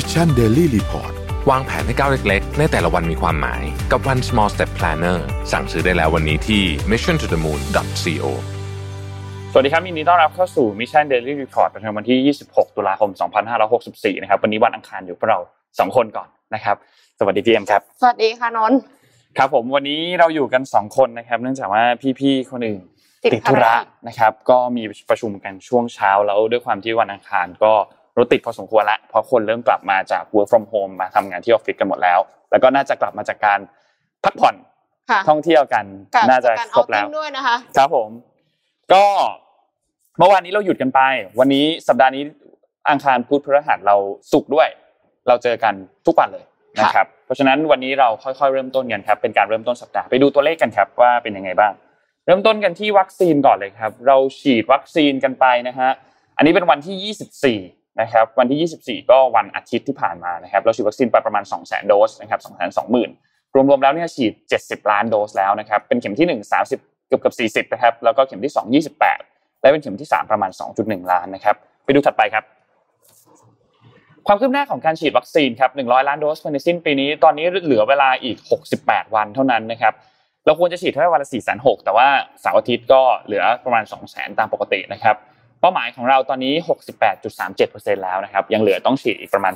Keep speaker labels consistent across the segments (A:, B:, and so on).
A: Mission Daily Report
B: วางแผนให้ก้าวเล็กๆ ในแต่ละวันมีความหมายกับ One Small Step Planner สั่งซื้อได้แล้ววันนี้ที่ mission to the moon co
C: สวัสดีครับยินดีต้อนรับเข้าสู่ Mission Daily Report ประจำวันที่ 26 ตุลาคม 2564 นะครับ วันนี้วันอังคารอยู่พวกเรา 2 คนก่อนนะครับ สวัสดีพี่เอ็มครับ
D: สวัสดีค่ะนนท์
C: ครับผมวันนี้เราอยู่กัน 2 คนนะครับ เนื่องจากว่าพี่ๆคนอื่นติดธุระนะครับ ก็มีประชุมกันช่วงเช้าแล้วด้วยความที่วันอังคารก็ รถติดพอสมควรแล้วเพราะคนเริ่มกลับมาจาก work from home มาทำงานที่ออฟฟิศกันหมดแล้ว แล้วก็น่าจะกลับมาจากการพักผ่อนท่องเที่ยวกัน น่าจะครบแล้ว
D: ด้วยนะคะ
C: ครับผม ก็เมื่อวานนี้เราหยุดกันไป วันนี้สัปดาห์นี้อังคารพุธพฤหัสเราสุกด้วย เราเจอกันทุกวันเลยนะครับ เพราะฉะนั้นวันนี้เราค่อยๆเริ่มต้นกันครับ เป็นการเริ่มต้นสัปดาห์ไปดูตัวเลขกันครับว่าเป็นยังไงบ้าง เริ่มต้นกันที่วัคซีนก่อนเลยครับ เราฉีดวัคซีนกันไปนะฮะ อันนี้เป็นวันที่ 24 นะครับวันที่ 24 ก็วันอาทิตย์ที่ผ่านมานะครับเราฉีดวัคซีนไปประมาณ 200,000 โดสนะครับ220,000 รวมๆแล้วเนี่ยฉีด 70 ล้านโดสแล้วนะครับเป็นเข็มที่ 1 30 เกือบเกับ40นะครับแล้วก็เข็มที่ 2 28 และเป็นเข็มที่ 3 ประมาณ 2.1 ล้านนะครับไปดูถัดไปครับ ความคืบหน้าของการฉีดวัคซีนครับ 100 ล้านโดสภายในสิ้นปีนี้ตอนนี้เหลือเวลาอีก 68 วันเท่านั้นนะครับเราควรจะฉีดแค่าไรวันละ4 6 0 0แต่ว่าเสาร์อาทิตย์ก็เหลือประมาณ 2 0 0 0 0 0ตามปกตินะครับ เป้าหมายของเราตอนนี้ 68.37%แล้วนะครับ ยังเหลือต้องฉีดอีกประมาณ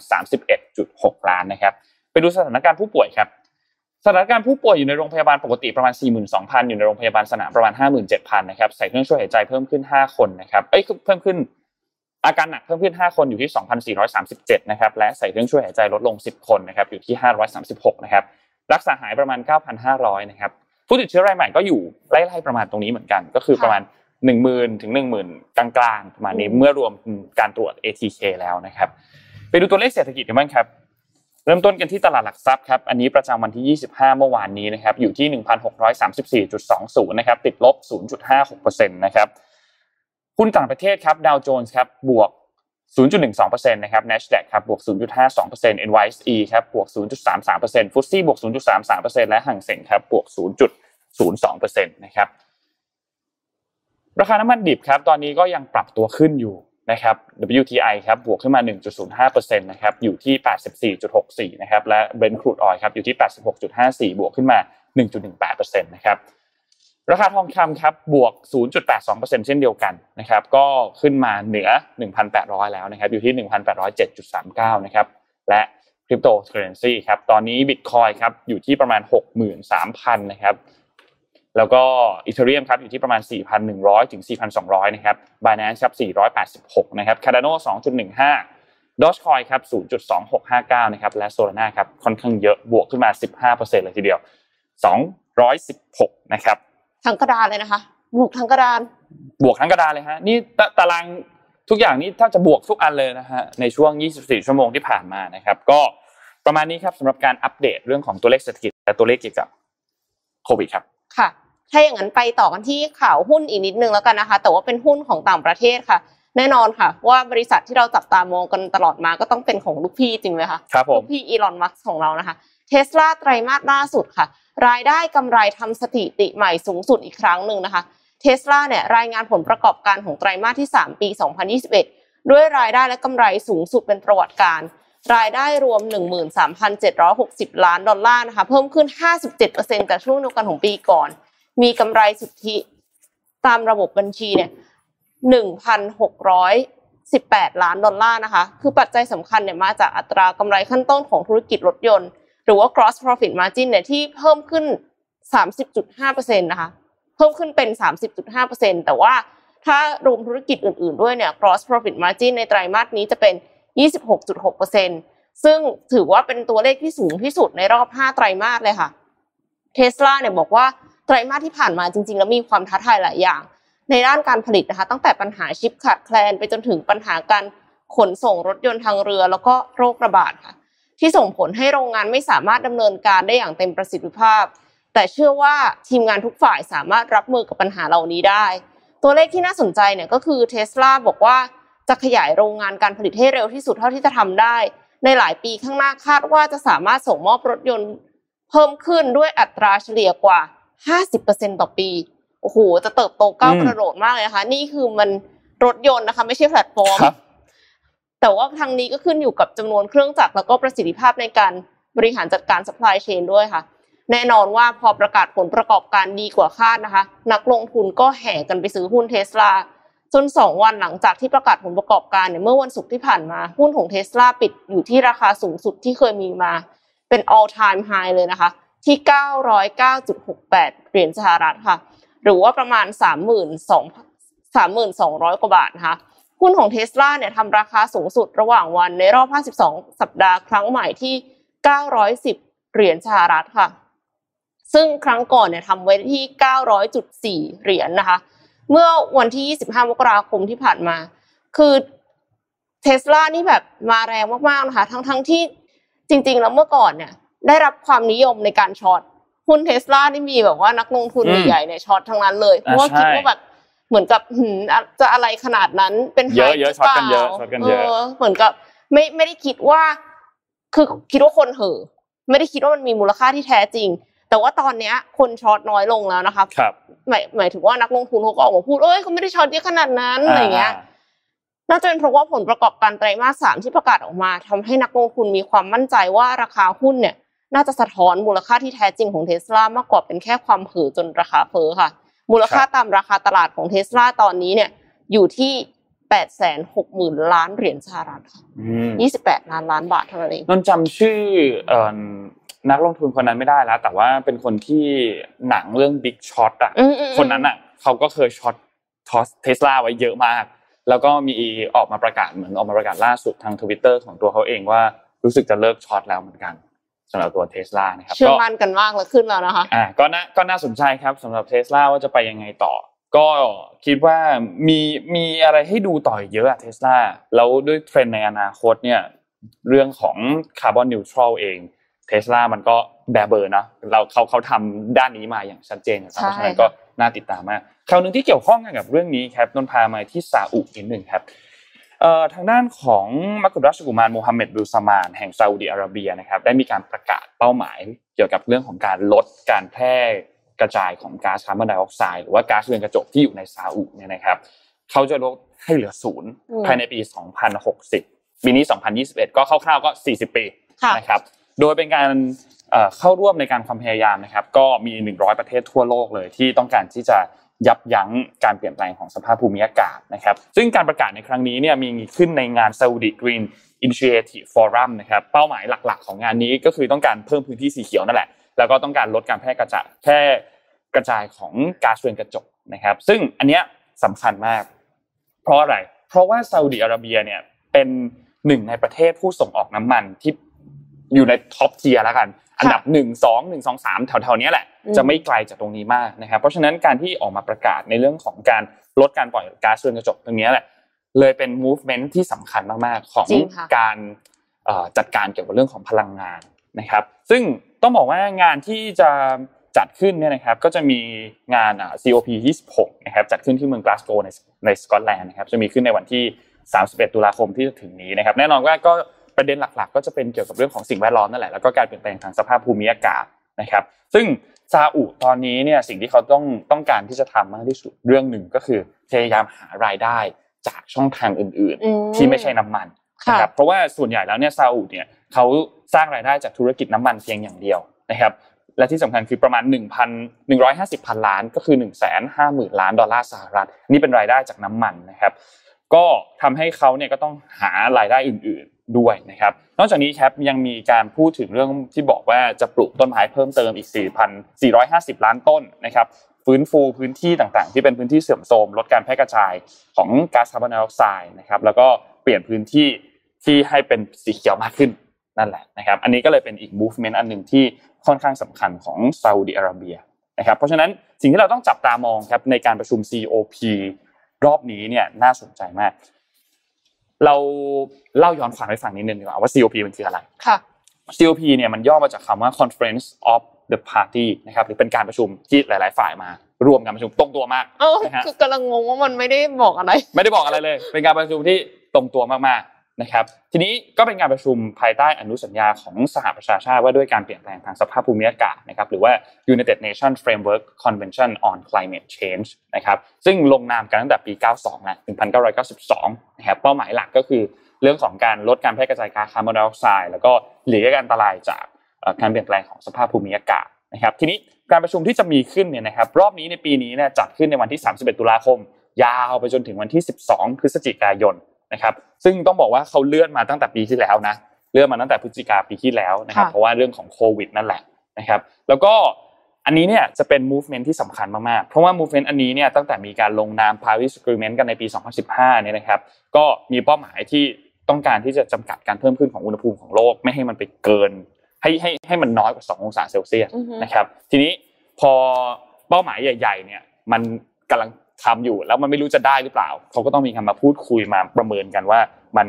C: 31.6 ล้านนะครับ ไปดูสถานการณ์ผู้ป่วยครับ สถานการณ์ผู้ป่วยอยู่ในโรงพยาบาลปกติประมาณ 42,000 อยู่ในโรงพยาบาลสนามประมาณ 57,000 นะครับ ใส่เครื่องช่วยหายใจเพิ่มขึ้น 5 คนนะครับ เอ้ย เพิ่มขึ้น อาการหนักเพิ่มขึ้น 5 คนอยู่ที่ 2,437 นะครับ และใส่เครื่องช่วยหายใจลดลง 10 คนนะครับ อยู่ที่ 536 นะครับ รักษาหายประมาณ 9,500 นะครับ ผู้ติดเชื้อรายใหม่ก็อยู่ไล่ๆประมาณตรงนี้เหมือนกัน ก็คือประมาณ หนึ่งหมื่นถึงหนึ่งหมื่นกลางๆประมาณนี้เมื่อรวมการตรวจ ATK แล้วนะครับ ไปดูตัวเลขเศรษฐกิจกันบ้างครับ เริ่มต้นกันที่ตลาดหลักทรัพย์ครับอันนี้ประจำวันที่ 25 เมื่อวานนี้นะครับอยู่ที่ 1,634.20 นะครับติดลบ 0.56%นะครับหุ้นต่างประเทศครับดาวโจนส์ครับบวก 0.12%นะครับ NASDAQ ครับบวก 0.52% NYSE ครับบวก 0.33%ฟุตซี่บวก 0.33%และห่างเส็งครับบวก 0.02%นะครับ ราคาน้ำมันดิบครับตอนนี้ก็ยังปรับตัวขึ้นอยู่นะครับ WTI ครับบวกขึ้นมา 1.05%นะครับอยู่ที่ 84.64 นะครับและ Brent crude oil ครับอยู่ที่ 86.54 บวกขึ้นมา 1.18%นะครับราคาทองคำครับบวก 0.82%เช่นเดียวกันนะครับก็ขึ้นมาเหนือ 1,800 แล้วนะครับอยู่ที่ 1,807.39 นะครับและคริปโตเคอเรนซีครับตอนนี้บิตคอยครับอยู่ที่ประมาณ 63,000 นะครับ แล้วก็ Ethereum ครับอยู่ที่ประมาณ 4,100 ถึง 4,200 นะครับบานา n c e ครับ 486 นะครับ Cardano 2.15 Dogecoin ครับ 0.2659 นะครับ และ Solana ครับ ค่อนข้างเยอะ บวกขึ้นมา 15%เลยทีเดียว 216 นะครับ
D: ทั้งกระดานเลยนะคะ บวกทั้งกระดาน
C: บวกทั้งกระดานเลยฮะ นี่ตารางทุกอย่างนี่ถ้าจะบวกทุกอันเลยนะฮะ ในช่วง 24 ชั่วโมงที่ผ่านมานะครับ ก็ประมาณนี้ครับสำหรับการอัปเดตเรื่องของตัวเลขเศรษฐกิจและตัวเลขเกี่ยวกับโควิดครับ
D: ค่ะ ถ้าอย่างนั้นไปต่อกันที่ข่าวหุ้นอีกนิดนึงแล้วกันนะคะ แต่ว่าเป็นหุ้นของต่างประเทศค่ะ แน่นอนค่ะ ว่าบริษัทที่เราจับตามองกันตลอดมาก็ต้องเป็นของลูกพี่จริงไหมคะ
C: ครับผมลู
D: กพี่อีลอนมัสของเรานะคะเทสลาไตรมาสล่าสุดค่ะ รายได้กำไรทำสถิติใหม่สูงสุดอีกครั้งหนึ่งนะคะเทสลาเนี่ยรายงานผลประกอบการของไตรมาสที่ 3 ปี 2021 ด้วยรายได้และกำไรสูงสุดเป็นประวัติการ รายได้รวม 13,760 ล้านดอลลาร์นะคะ เพิ่มขึ้น 57%จากช่วงเดียวกันของปีก่อน มีกำไรสุทธิตามระบบบัญชีเนี่ยหนึ่งพันหกร้อยสิบแปดล้านดอลลาร์นะคะ คือปัจจัยสำคัญเนี่ยมาจากอัตรากำไรขั้นต้นของธุรกิจรถยนต์ หรือว่า gross profit margin เนี่ยที่เพิ่มขึ้นสามสิบจุดห้าเปอร์เซ็นตนะคะ เพิ่มขึ้นเป็นสามสิบจุดห้าเปอร์เซ็นแต่ว่าถ้ารวมธุรกิจอื่น ๆ ด้วยเนี่ย gross profit margin ในไตรมาสนี้จะเป็นยี่สิบหกจุดหกเปอร์เซ็นซึ่งถือว่าเป็นตัวเลขที่สูงที่สุดในรอบห้าไตรมาสเลยค่ะ เทสลาเนี่ยบอกว่า รมาสที่ผ่านมาจริง ๆ แล้วมีความท้าทายหลายอย่าง ในด้านการผลิตนะคะตั้งแต่ปัญหาชิปขาดแคลน ไปจนถึงปัญหาการขนส่งรถยนต์ทางเรือ แล้วก็โรคระบาดค่ะ ที่ส่งผลให้โรงงานไม่สามารถดำเนินการได้อย่างเต็มประสิทธิภาพ แต่เชื่อว่าทีมงานทุกฝ่ายสามารถรับมือกับปัญหาเหล่านี้ได้ ตัวเลขที่น่าสนใจเนี่ยก็คือเทสลาบอกว่าจะขยายโรงงานการผลิตให้เร็วที่สุดเท่าที่จะทำได้ ในหลายปีข้างหน้าคาดว่าจะสามารถส่งมอบรถยนต์ เพิ่มขึ้นด้วยอัตราเฉลี่ยกว่า ห้าสิบเปอร์เซ็นต่อปี โอ้โห จะเติบโตก้าวกระโดดมากเลยนะคะ นี่คือมันรถยนต์นะคะ ไม่ใช่แพลตฟอร์ม แต่ว่าทางนี้ก็ขึ้นอยู่กับจำนวนเครื่องจักรแล้วก็ประสิทธิภาพในการบริหารจัดการ supply chain ด้วยค่ะ แน่นอนว่าพอประกาศผลประกอบการดีกว่าคาดนะคะ นักลงทุนก็แห่กันไปซื้อหุ้นเทสลาจน 2 วันหลังจากที่ประกาศผลประกอบการเนี่ยเมื่อวันศุกร์ที่ผ่านมา หุ้นของเทสลาปิดอยู่ที่ราคาสูงสุดที่เคยมีมาเป็น all time high เลยนะคะ ที่ 909.68 เหรียญสหรัฐค่ะ หรือว่าประมาณ 32 3,200 กว่าบาทนะคะหุ้นของเทสลาเนี่ยทำราคาสูงสุดระหว่างวันในรอบ 52 สัปดาห์ครั้งใหม่ที่ 910 เหรียญสหรัฐค่ะ ซึ่งครั้งก่อนเนี่ยทำไว้ที่ 900.4 เหรียญนะคะ เมื่อวันที่ 25 มกราคมที่ผ่านมา คือเทสลานี่แบบมาแรงมากๆนะคะ ทั้งๆทที่จริงๆ แล้วเมื่อก่อนเนี่ย ได้รับความนิยมในการ short หุ้นเทสลานี่มีแบบว่านักลงทุน
C: อืม
D: ใหญ่ๆเนี่ย short ทั้งนั้นเลย เพราะว่า
C: อ่าใช่
D: คิดว่าแบบเหมือนกับหืมอะจะอะไรขนาดนั้นเป็น
C: เยอะ
D: hype
C: เยอะ
D: หรือเปล่า
C: ช็อตกันเยอะ short กันเยอะ
D: เหมือนกับไม่ไม่ได้คิดว่า คือคิดว่าคนเห่อไม่ได้คิดว่ามันมีมูลค่าที่แท้จริง แต่ว่าตอนเนี้ยคน short น้อยลงแล้วนะคะ
C: ครับ
D: หมายหมายถึงว่านักลงทุนเขาก็ออกมาพูดเอ้ยเขาไม่ได้ short เยอะขนาดนั้นอะไรเงี้ยน่าจะเป็นเพราะว่าผลประกอบการไตรมาสสามที่ประกาศออกมาทำให้นักลงทุนมีความมั่นใจว่าราคาหุ้นเนี่ย น่าจะสะท้อนมูลค่าที่แท้จริงของเทสลามากกว่าเป็นแค่ความเห่อจนราคาเฟ้อค่ะ มูลค่าตามราคาตลาดของเทสลาตอนนี้เนี่ยอยู่ที่แปดแสนหกหมื่นล้านเหรียญสหรัฐค่ะ
C: อืม
D: ยี่สิบแปดล้านล้านบาทเท่านั้นเอง
C: นนท์จำชื่อเอ่อนักลงทุนคนนั้นไม่ได้แล้ว แต่ว่าเป็นคนที่หนังเรื่อง Big Short อะ
D: อืมอืมอืม
C: คนนั้นอะเขาก็เคยช็อตทอสเทสลาไว้เยอะมาก แล้วก็มีออกมาประกาศเหมือนออกมาประกาศล่าสุดทางทวิตเตอร์ของตัวเขาเองว่ารู้สึกจะเลิก short แล้วเหมือนกัน สำหรับตัวเทสลานะครับ
D: เชื่อ
C: ก็
D: มั่นกันมากแล้วขึ้นแล้วนะคะ
C: อ่าก็น่าก็น่าสนใจครับสำหรับเทสลาว่าจะไปยังไงต่อ ก็คิดว่ามีมีอะไรให้ดูต่ออีกเยอะอะเทสลาแล้วด้วยเทรนด์ในอนาคตเนี่ยเรื่องของ carbon neutral เองเทสลามันก็แบบเบอร์เนอะเราเขาเขาทำด้านนี้มาอย่างชัดเจนนะครับ
D: ใช่
C: เพราะฉะนั้นก็น่าติดตามมากข่าวหนึ่งที่เกี่ยวข้องกันกับเรื่องนี้ครับนนท์พามาที่ซาอุนิดหนึ่งครับเอ่อ ทางด้านของมักกุฎราชกุมารโมฮัมเหม็ดบิลซามานแห่งซาอุดิอาระเบียนะครับได้มีการประกาศเป้าหมายเกี่ยวกับเรื่องของการลดการแพร่กระจายของก๊าซคาร์บอนไดออกไซด์หรือว่าก๊าซเรือนกระจกที่อยู่ในซาอุเนี่ยนะครับเขาจะลดให้เหลือศูนย์
D: อืม
C: ภายในปี 2060 ปีนี้ 2021 ก็คร่าวๆก็ 40 ปี
D: ค่ะ
C: นะครับโดยเป็นการเอ่อเข้าร่วมในการความพยายามนะครับก็มี 100 ประเทศทั่วโลกเลยที่ต้องการที่จะ ยับยั้งการเปลี่ยนแปลงของสภาพภูมิอากาศนะครับ ซึ่งการประกาศในครั้งนี้เนี่ยมีขึ้นในงาน Saudi Green Initiative Forum นะครับเป้าหมายหลักๆ ของงานนี้ก็คือต้องการเพิ่มพื้นที่สีเขียวนั่นแหละ แล้วก็ต้องการลดการแพร่กระจายแพร่กระจายของก๊าซเรือนกระจกนะครับ ซึ่งอันเนี้ยสำคัญมาก เพราะอะไร เพราะว่าซาอุดิอาระเบียเนี่ยเป็นหนึ่งในประเทศผู้ส่งออกน้ำมันที่อยู่ใน top tier แล้วกัน อันดับหนึ่งสองหนึ่งสองสามแถวๆเนี้ยแหละ
D: อืม
C: จะไม่ไกลจากตรงนี้มากนะครับ เพราะฉะนั้นการที่ออกมาประกาศในเรื่องของการลดการปล่อยก๊าซเรือนกระจกตรงเนี้ยแหละ เลยเป็น movement ที่สำคัญมากๆของ
D: จริงค่ะ
C: การเอ่อจัดการเกี่ยวกับเรื่องของพลังงานนะครับ ซึ่งต้องบอกว่างานที่จะจัดขึ้นเนี่ยนะครับก็จะมีงานอ่า COP 26นะครับจัดขึ้นที่เมืองกลาสโกในในสกอตแลนด์นะครับจะมีขึ้นในวันที่ 31 ตุลาคมที่จะถึงนี้นะครับ แน่นอนว่าก็ ประเด็นหลักๆ ก็จะเป็นเกี่ยวกับเรื่องของสิ่งแวดล้อมนั่นแหละแล้วก็การเปลี่ยนแปลงทางสภาพภูมิอากาศนะครับ ซึ่งซาอุตอนนี้เนี่ยสิ่งที่เขาต้องต้องการที่จะทำมากที่สุดเรื่องหนึ่งก็คือพยายามหารายได้จากช่องทางอื่น
D: อืม
C: ๆที่ไม่ใช่น้ำมัน
D: ค่ะ
C: นะครับเพราะว่าส่วนใหญ่แล้วเนี่ยซาอุเนี่ยเขาสร้างรายได้จากธุรกิจน้ำมันเพียงอย่างเดียวนะครับและที่สำคัญคือประมาณ1,000 150พันล้านก็คือ 1 5 0 0 0 0 ล้านดอลลาร์สหรัฐนี่เป็นรายได้จากน้ำมันนะครับก็ทำให้เขาเนี่ยก็ต้องหารายได้อื่นๆ ด้วยนะครับนอกจากนี้ครับยังมีการพูดถึงเรื่องที่บอกว่าจะปลูกต้นไม้เพิ่มเติมอีก 4,450 ล้านต้นนะครับฟื้นฟูพื้นที่ต่างๆ ที่เป็นพื้นที่เสื่อมโทรมลดการแพร่กระจายของก๊าซคาร์บอนไดออกไซด์นะครับแล้วก็เปลี่ยนพื้นที่ที่ให้เป็นสีเขียวมากขึ้นนั่นแหละนะครับอันนี้ก็เลยเป็นอีก movement อันหนึ่งที่ค่อนข้างสำคัญของซาอุดิอาระเบียนะครับเพราะฉะนั้นสิ่งที่เราต้องจับตามองครับในการประชุม COP รอบนี้เนี่ยน่าสนใจมาก เราเล่าย้อนความให้ฟังนิดนึงดีกว่าว่า COP มันคืออะไร
D: ค่ะ
C: COP เนี่ยมันย่อมาจากคำว่า Conference of the Party นะครับหรือเป็นการประชุมที่หลาย ๆ ฝ่ายมารวมกันประชุมตรงตัวมาก
D: เออ
C: นะฮะ
D: คือกำลังงงว่ามันไม่ได้บอกอะไร
C: ไม่ได้บอกอะไรเลย เป็นการประชุมที่ตรงตัวมากๆ นะครับทีนี้ก็เป็นการประชุมภายใต้อนุสัญญาของสหประชาชาติว่าด้วยการเปลี่ยนแปลงทางสภาพภูมิอากาศนะครับหรือว่า United Nations Framework Convention on Climate Change นะครับซึ่งลงนามกันตั้งแต่ปี 92และ1992นะครับเป้าหมายหลักก็คือเรื่องของการลดการแพร่กระจายก๊าซคาร์บอนไดออกไซด์แล้วก็หลีกเลี่ยงอันตรายจากการเปลี่ยนแปลงของสภาพภูมิอากาศนะครับทีนี้การประชุมที่จะมีขึ้นเนี่ยนะครับรอบนี้ในปีนี้เนี่ยจัดขึ้นในวันที่ 31 ตุลาคม ยาวไปจนถึงวันที่ 12 พฤศจิกายน นะครับซึ่งต้องบอกว่าเขาเลื่อนมาตั้งแต่ปีที่แล้วนะเลื่อนมาตั้งแต่พฤศจิกาปีที่แล้วนะครับเพราะว่าเรื่องของโควิดนั่นแหละนะครับแล้วก็อันนี้เนี่ยจะเป็น movement ที่สำคัญมากๆ เพราะว่า movement อันนี้เนี่ยตั้งแต่มีการลงนาม Paris Agreement กันในปี 2015 เนี่ยนะครับ ก็มีเป้าหมายที่ต้องการที่จะจำกัดการเพิ่มขึ้นของอุณหภูมิของโลก ไม่ให้มันไปเกิน ให้ให้ให้มันน้อยกว่า 2 องศาเซลเซียสนะครับ ทีนี้พอเป้าหมายใหญ่ ๆ เนี่ยมันกำลัง ทำอยู่ แล้วมันไม่รู้จะได้หรือเปล่าเขาก็ต้องมีการมาพูดคุยมาประเมินกันว่ามัน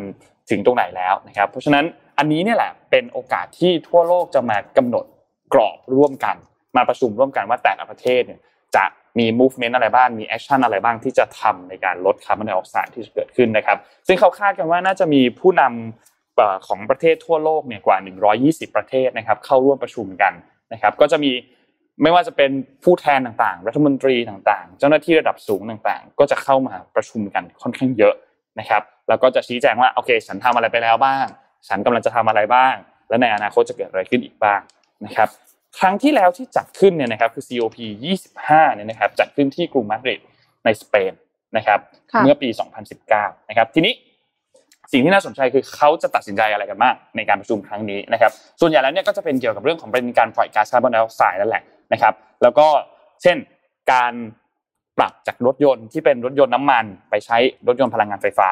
C: ถึงตรงไหนแล้วนะครับ เพราะฉะนั้นอันนี้เนี่ยแหละเป็นโอกาสที่ทั่วโลกจะมากำหนดกรอบร่วมกัน มาประชุมร่วมกันว่าแต่ละประเทศเนี่ยจะมี movement อะไรบ้าง มี action อะไรบ้างที่จะทำในการลดคาร์บอนไดออกไซด์ที่จะเกิดขึ้นนะครับ ซึ่งเขาคาดกันว่าน่าจะมีผู้นำของประเทศทั่วโลกเนี่ยกว่า 120 ประเทศนะครับเข้าร่วมประชุมกันนะครับ ก็จะมี ไม่ว่าจะเป็นผู้แทนต่างๆ รัฐมนตรีต่างๆ เจ้าหน้าที่ระดับสูงต่างๆ ก็จะเข้ามาประชุมกันค่อนข้างเยอะนะครับ แล้วก็จะชี้แจงว่าโอเค ฉันทำอะไรไปแล้วบ้าง ฉันกำลังจะทำอะไรบ้าง และในอนาคตจะเกิดอะไรขึ้นอีกบ้างนะครับ ครั้งที่แล้วที่จัดขึ้นเนี่ยนะครับคือ COP 25เนี่ยนะครับจัดขึ้นที่กรุงมาดริดในสเปนนะครับ เมื่อปี 2019 นะครับ ทีนี้สิ่งที่น่าสนใจคือเขาจะตัดสินใจอะไรกันมากในการประชุมครั้งนี้นะครับ ส่วนใหญ่แล้วเนี่ยก็จะเป็นเกี่ยวกับเรื่องของประเด็นการปล่อยก๊าซคาร์บอนไดออกไซด์นั่นแหละ นะครับ แล้วก็เช่นการปรับจากรถยนต์ที่เป็นรถยนต์น้ำมันไปใช้รถยนต์พลังงานไฟฟ้า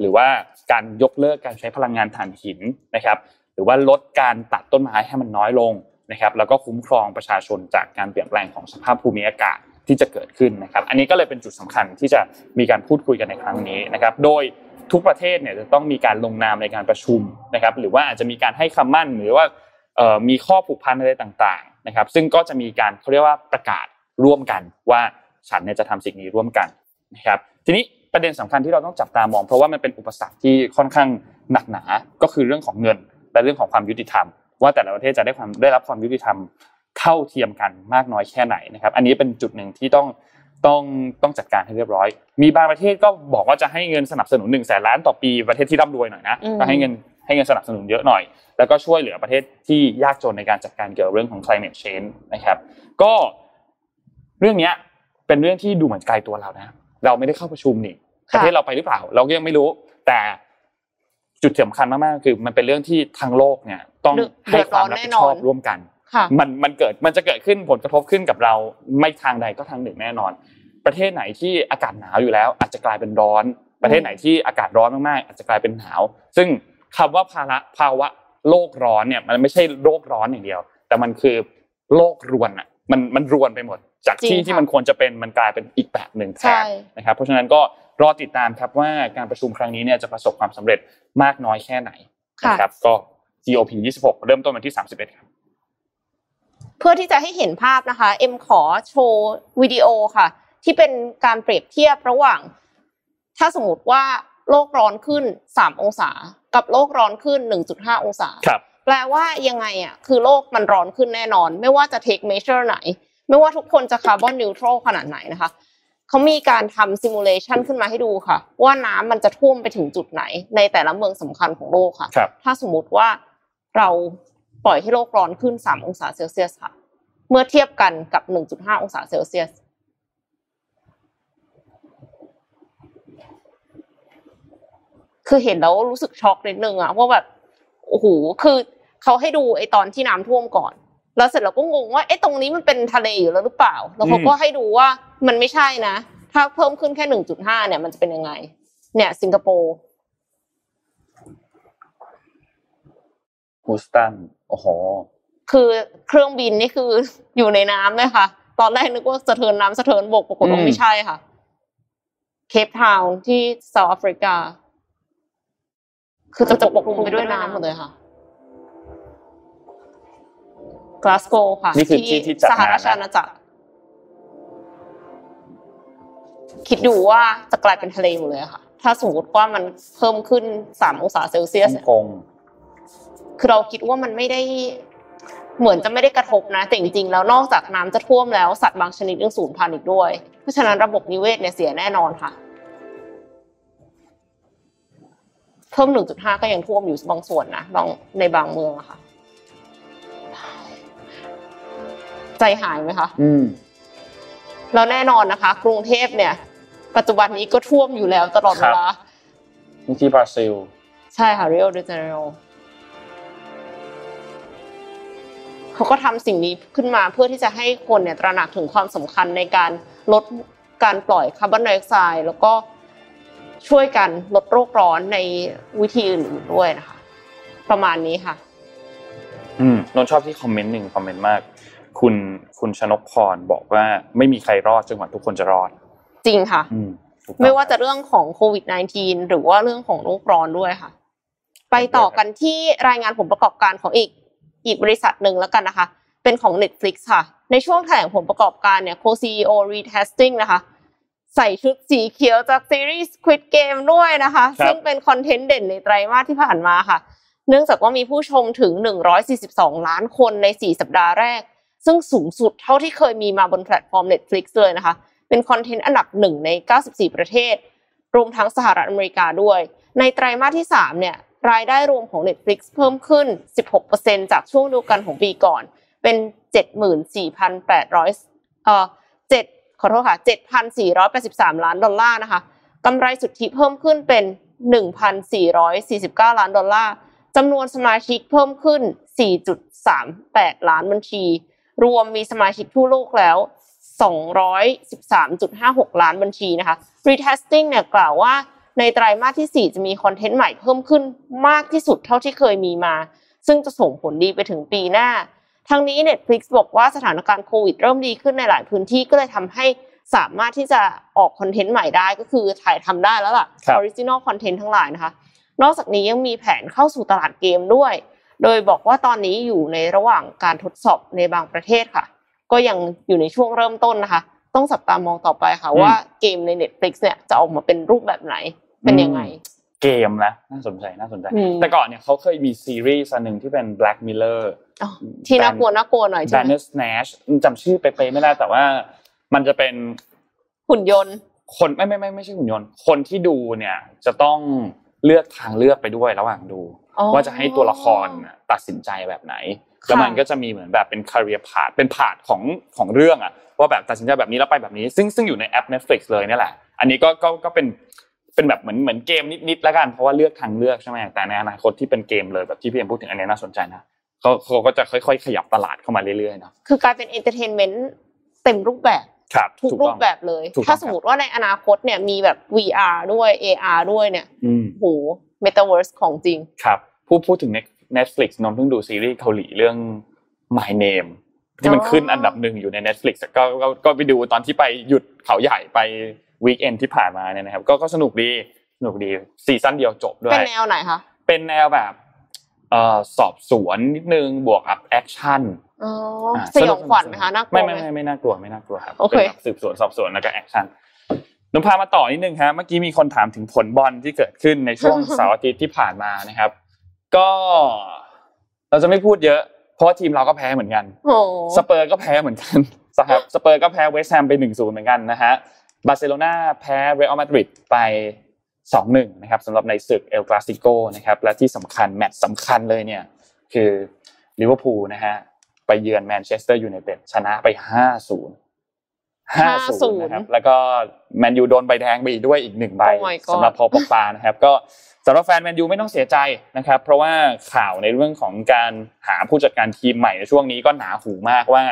C: หรือว่าการยกเลิกการใช้พลังงานถ่านหินนะครับ หรือว่าลดการตัดต้นไม้ให้มันน้อยลงนะครับ แล้วก็คุ้มครองประชาชนจากการเปลี่ยนแปลงของสภาพภูมิอากาศที่จะเกิดขึ้นนะครับ อันนี้ก็เลยเป็นจุดสำคัญที่จะมีการพูดคุยกันในครั้งนี้นะครับ โดยทุกประเทศเนี่ยจะต้องมีการลงนามในการประชุมนะครับ หรือว่าอาจจะมีการให้คำมั่นหรือว่ามีข้อผูกพันอะไรต่าง นะครับ ซึ่งก็จะมีการเขาเรียกว่าประกาศร่วมกันว่าฉันเนี่ยจะทำสิ่งนี้ร่วมกันนะครับ ทีนี้ประเด็นสำคัญที่เราต้องจับตามอง เพราะว่ามันเป็นอุปสรรคที่ค่อนข้างหนักหนา ก็คือเรื่องของเงินและเรื่องของความยุติธรรม ว่าแต่ละประเทศจะได้ความได้รับความยุติธรรมเท่าเทียมกันมากน้อยแค่ไหนนะครับ อันนี้เป็นจุดหนึ่งที่ต้องต้องต้องจัดการให้เรียบร้อย มีบางประเทศก็บอกว่าจะให้เงินสนับสนุนหนึ่งแสนล้านต่อปีประเทศที่ร่ำรวยหน่อยนะก็ให้เงิน ให้เงินสนับสนุนเยอะหน่อย แล้วก็ช่วยเหลือประเทศที่ยากจนในการจัดการเกี่ยวกับเรื่องของ climate change นะครับ ก็เรื่องนี้เป็นเรื่องที่ดูเหมือนไกลตัวเรานะ เราไม่ได้เข้าประชุมนี่ประเทศเราไปหรือเปล่า เราก็ยังไม่รู้ แต่จุดสำคัญมากๆคือ มันเป็นเรื่องที่ทางโลกเนี่ย ต้องให้ความรับผิดชอบร่วมกันมันมันเกิดมันจะเกิดขึ้นผลกระทบขึ้นกับเราไม่ทางใดก็ทางหนึ่งแน่นอน ประเทศไหนที่อากาศหนาวอยู่แล้ว อาจจะกลายเป็นร้อน ประเทศไหนที่อากาศร้อนมากๆอาจจะกลายเป็นหนาว ซึ่ง คำว่าภาระภาวะโลกร้อนเนี่ยมันไม่ใช่โลกร้อนอย่างเดียว แต่มันคือโลกรวนอะมันมันรวนไปหมด จากที่ที่มันควรจะเป็นมันกลายเป็นอีกแบบหนึ่งแทนนะครับเพราะฉะนั้นก็รอติดตามครับว่าการประชุมครั้งนี้เนี่ยจะประสบความสำเร็จมากน้อยแค่ไหนนะครับก็ GOP 26 เริ่มต้นวันที่ 31ครับ
D: เพื่อที่จะให้เห็นภาพนะคะเอ็มขอโชว์วิดีโอค่ะ ที่เป็นการเปรียบเทียบระหว่าง ถ้าสมมติว่า โลกร้อนขึ้น 3 องศา กับโลกร้อนขึ้น 1.5 องศา
C: ครับ
D: แปลว่ายังไงอะคือโลกมันร้อนขึ้นแน่นอน ไม่ว่าจะ take measure ไหน ไม่ว่าทุกคนจะคาร์บอนนิวทรัลขนาดไหนนะคะเขามีการทำซิมูเลชันขึ้นมาให้ดูค่ะ ว่าน้ำมันจะท่วมไปถึงจุดไหน ในแต่ละเมืองสำคัญของโลกค่ะ ถ้าสมมติว่าเราปล่อยให้โลกร้อนขึ้น 3 องศาเซลเซียสค่ะ เมื่อเทียบกันกับ 1.5 องศาเซลเซียส คือเห็นแล้วรู้สึกช็อกนิดนึงอะว่าแบบโอ้โหคือเขาให้ดูไอตอนที่น้ำท่วมก่อน แล้วเสร็จเราก็งงว่าไอตรงนี้มันเป็นทะเลอยู่แล้วหรือเปล่า แล้วเขาก็ให้ดูว่ามันไม่ใช่นะ ถ้าเพิ่มขึ้นแค่หนึ่งจุดห้าเนี่ยมันจะเป็นยังไง เนี่ย สิงคโปร์
C: ฮูสตันโอ้โห
D: คือเครื่องบินนี่คืออยู่ในน้ำเลยค่ะ ตอนแรกนึกว่าสะเทินน้ำสะเทินบกปรากฏว่าไม่ใช่ค่ะ เคปทาวน์ที่เซาท์แอฟริกา คือจะจะปกคลุมไปด้วยน้ำหมดเลยค่ะกลาสโกค่ะ
C: นี่คือที่ที่
D: สหราชอาณาจักรคิดดูว่าจะกลายเป็นทะเลหมดเลยค่ะ ถ้าสมมติว่ามันเพิ่มขึ้นสามองศาเซลเซียสคือเราคิดว่ามันไม่ได้เหมือนจะไม่ได้กระทบนะ แต่จริงๆแล้วนอกจากน้ำจะท่วมแล้วสัตว์บางชนิดยังสูญพันธุ์อีกด้วย เพราะฉะนั้นระบบนิเวศเนี่ยเสียแน่นอนค่ะ เพิ่ม 1.5 ก็ยังท่วมอยู่บางส่วนนะบางในบางเมืองอะค่ะ ใจหายไหมคะ
C: อืม
D: แล้วแน่นอนนะคะ กรุงเทพเนี่ย ปัจจุบันนี้ก็ท่วมอยู่แล้วตลอดเวลา
C: นี่ที่บราซิล
D: ใช่ค่ะ Rio de Janeiro เขาก็ทำสิ่งนี้ขึ้นมาเพื่อที่จะให้คนเนี่ยตระหนักถึงความสำคัญในการลดการปล่อยคาร์บอนไดออกไซด์แล้วก็ ช่วยกันลดโลกร้อนในวิธีอื่นๆด้วยนะคะ ประมาณนี้ค่ะ
C: อืมนนท์ชอบที่คอมเมนต์หนึ่งคอมเมนต์มาก คุณคุณชนกพรบอกว่าไม่มีใครรอดจนกว่าทุกคนจะรอด
D: จริงค่ะ
C: อืมถูกต้อง
D: ไม่ว่าจะเรื่องของโควิด -19 หรือว่าเรื่องของโลกร้อนด้วยค่ะ ไปต่อกันที่รายงานผลประกอบการของอีกอีกบริษัทหนึ่งแล้วกันนะคะ เป็นของ Netflix ค่ะ ในช่วงแถลงผลประกอบการเนี่ย co-CEO Reed Hastings นะคะ ใส่ชุดสีเขียวจากซีรีส์ Squid Game ด้วยนะคะ
C: ครับ
D: ซึ่งเป็นคอนเทนต์เด่นในไตรมาสที่ผ่านมาค่ะ เนื่องจากว่ามีผู้ชมถึง 142 ล้านคนใน 4 สัปดาห์แรก ซึ่งสูงสุดเท่าที่เคยมีมาบนแพลตฟอร์ม Netflix เลยนะคะ เป็น content อันดับหนึ่งใน 94 ประเทศ รวมทั้งสหรัฐอเมริกาด้วย ในไตรมาสที่ 3 เนี่ย รายได้รวมของ Netflix เพิ่มขึ้น 16%จากช่วงเดียวกันของปีก่อน เป็น 74,800เอ่อ7 ขอโทษค่ะ 7,483 ล้านดอลลาร์นะคะกำไรสุทธิเพิ่มขึ้นเป็น 1,449 ล้านดอลลาร์จำนวนสมาชิกเพิ่มขึ้น 4.38 ล้านบัญชี รวมมีสมาชิกทั่วโลกแล้ว 213.56 ล้านบัญชีนะคะ Retesting เนี่ยกล่าวว่าในไตรมาสที่ 4 จะมีคอนเทนต์ใหม่เพิ่มขึ้นมากที่สุดเท่าที่เคยมีมา ซึ่งจะส่งผลดีไปถึงปีหน้า ทั้งนี้ Netflix บอกว่าสถานการณ์โควิดเริ่มดีขึ้นในหลายพื้นที่ก็เลยทำให้สามารถที่จะออกคอนเทนต์ใหม่ได้ก็คือถ่ายทำได้แล้วล่ะ
C: ครับ
D: Original Content ทั้งหลายนะคะ นอกจากนี้ยังมีแผนเข้าสู่ตลาดเกมด้วย โดยบอกว่าตอนนี้อยู่ในระหว่างการทดสอบในบางประเทศค่ะ ก็ยังอยู่ในช่วงเริ่มต้นนะคะ ต้องจับตามองต่อไปค่ะ
C: อืม
D: ว่าเกมใน Netflix เนี่ยจะออกมาเป็นรูปแบบไหนเป็นยังไง
C: เกมนะน่าสนใจน่าสนใจ
D: อืม
C: แต่ก่อนเนี่ยเขาเคยมีซีรีส์อันหนึ่งที่เป็น Black Mirror
D: อ๋อที่น่ากลัวน่ากลัวหน่อยใช่ไหม
C: Banner Snatch จำชื่อเป๊ะๆไม่ได้แต่ว่ามันจะเป็น
D: หุ่นยนต์
C: คนไม่ไม่ไม่ไม่ใช่หุ่นยนต์ คนที่ดูเนี่ยจะต้องเลือกทางเลือกไปด้วยระหว่างดู
D: อ๋อ
C: ว่าจะให้ตัวละครน่ะตัดสินใจแบบไหนแล้วมันก็จะมีเหมือนแบบเป็น career path เป็น path ของของเรื่องอะว่าแบบตัดสินใจแบบนี้แล้วไปแบบนี้ ซึ่งซึ่งอยู่ในแอป Netflix เลยเนี่ยแหละ อันนี้ก็ก็ก็เป็น เป็นแบบเหมือนเหมือนเกมนิดๆแล้วกันเพราะว่าเลือกทางเลือกใช่ไหมแต่ในอนาคตที่เป็นเกมเลยแบบที่พี่เอ็มพูดถึงอันนี้น่าสนใจนะเขาเขาก็จะค่อยๆ ขยับตลาดเข้ามาเรื่อยๆเนาะ
D: คือกลายเป็น entertainment เต็มรูปแบบ
C: ครับถูกต้องทุกรูป
D: แบบเลย
C: ถูกต้อง
D: ถ้าสมมติว่าในอนาคตเนี่ยมีแบบ VR ด้วย AR ด้วยเนี่ย
C: อืม
D: โห Metaverse ของจริง
C: ครับพูดพูดถึง Netflix นนท์เพิ่งดูซีรีส์เกาหลีเรื่อง My Name ที่มัน
D: อ๋อ
C: ขึ้นอันดับหนึ่งอยู่ใน Netflix อะก็ก็ก็ไปดูตอนที่ไปหยุดเขาใหญ่ไป weekend ที่ผ่านมาเนี่ยนะครับก็ก็สนุกดีสนุกดีซีซั่นเดียวจบด้วย
D: เป็นแนวไหนคะ
C: เป็นแนวแบบเอ่อสอบสวนนิดนึงบวกกับแอคชั่น
D: อ๋อ
C: อ่า
D: สยองขวัญไหมคะน่ากลั
C: ไม่
D: ว
C: ไหม
D: ไม่ไม่
C: ไม่ไม่น่ากลัวไม่น่ากลัวครับ
D: โอเค
C: เป็นแบบสืบสวนสอบสวนแล้วก็แอคชั่นนนท์พามาต่อนิดนึงครับเมื่อกี้มีคนถามถึงผลบอลที่เกิดขึ้นในช่วงเสาร์อาทิตย์ที่ผ่านมานะครับ ก็เราจะไม่พูดเยอะ เพราะว่าทีมเราก็แพ้เหมือนกัน
D: โอ้
C: สเปอร์ก็แพ้เหมือนกันครับสเปอร์ก็แพ้เวสต์แฮมไป1นศูนย์เหมือนกันนะฮะ บาร์เซโลนาแพ้เรอัลมาดริดไป2-1นะครับสำหรับในศึกเอลคลาสิโกนะครับและที่สำคัญแมตช์สำคัญเลยเนี่ยคือลิเวอร์พูลนะฮะไปเยือนแมนเชสเตอร์ยูไนเต็ดชนะไป 5-0 5-0นะครับแล้วก็แมนยูโดนใบแดงไปอีกด้วยอีกหนึ่งใบ
D: Oh my god
C: สำหรับพอปปานะครับ ก็สำหรับแฟนแมนยูไม่ต้องเสียใจนะครับ เพราะว่าข่าวในเรื่องของการหาผู้จัดการทีมใหม่ในช่วงนี้ก็หนาหูมากว่า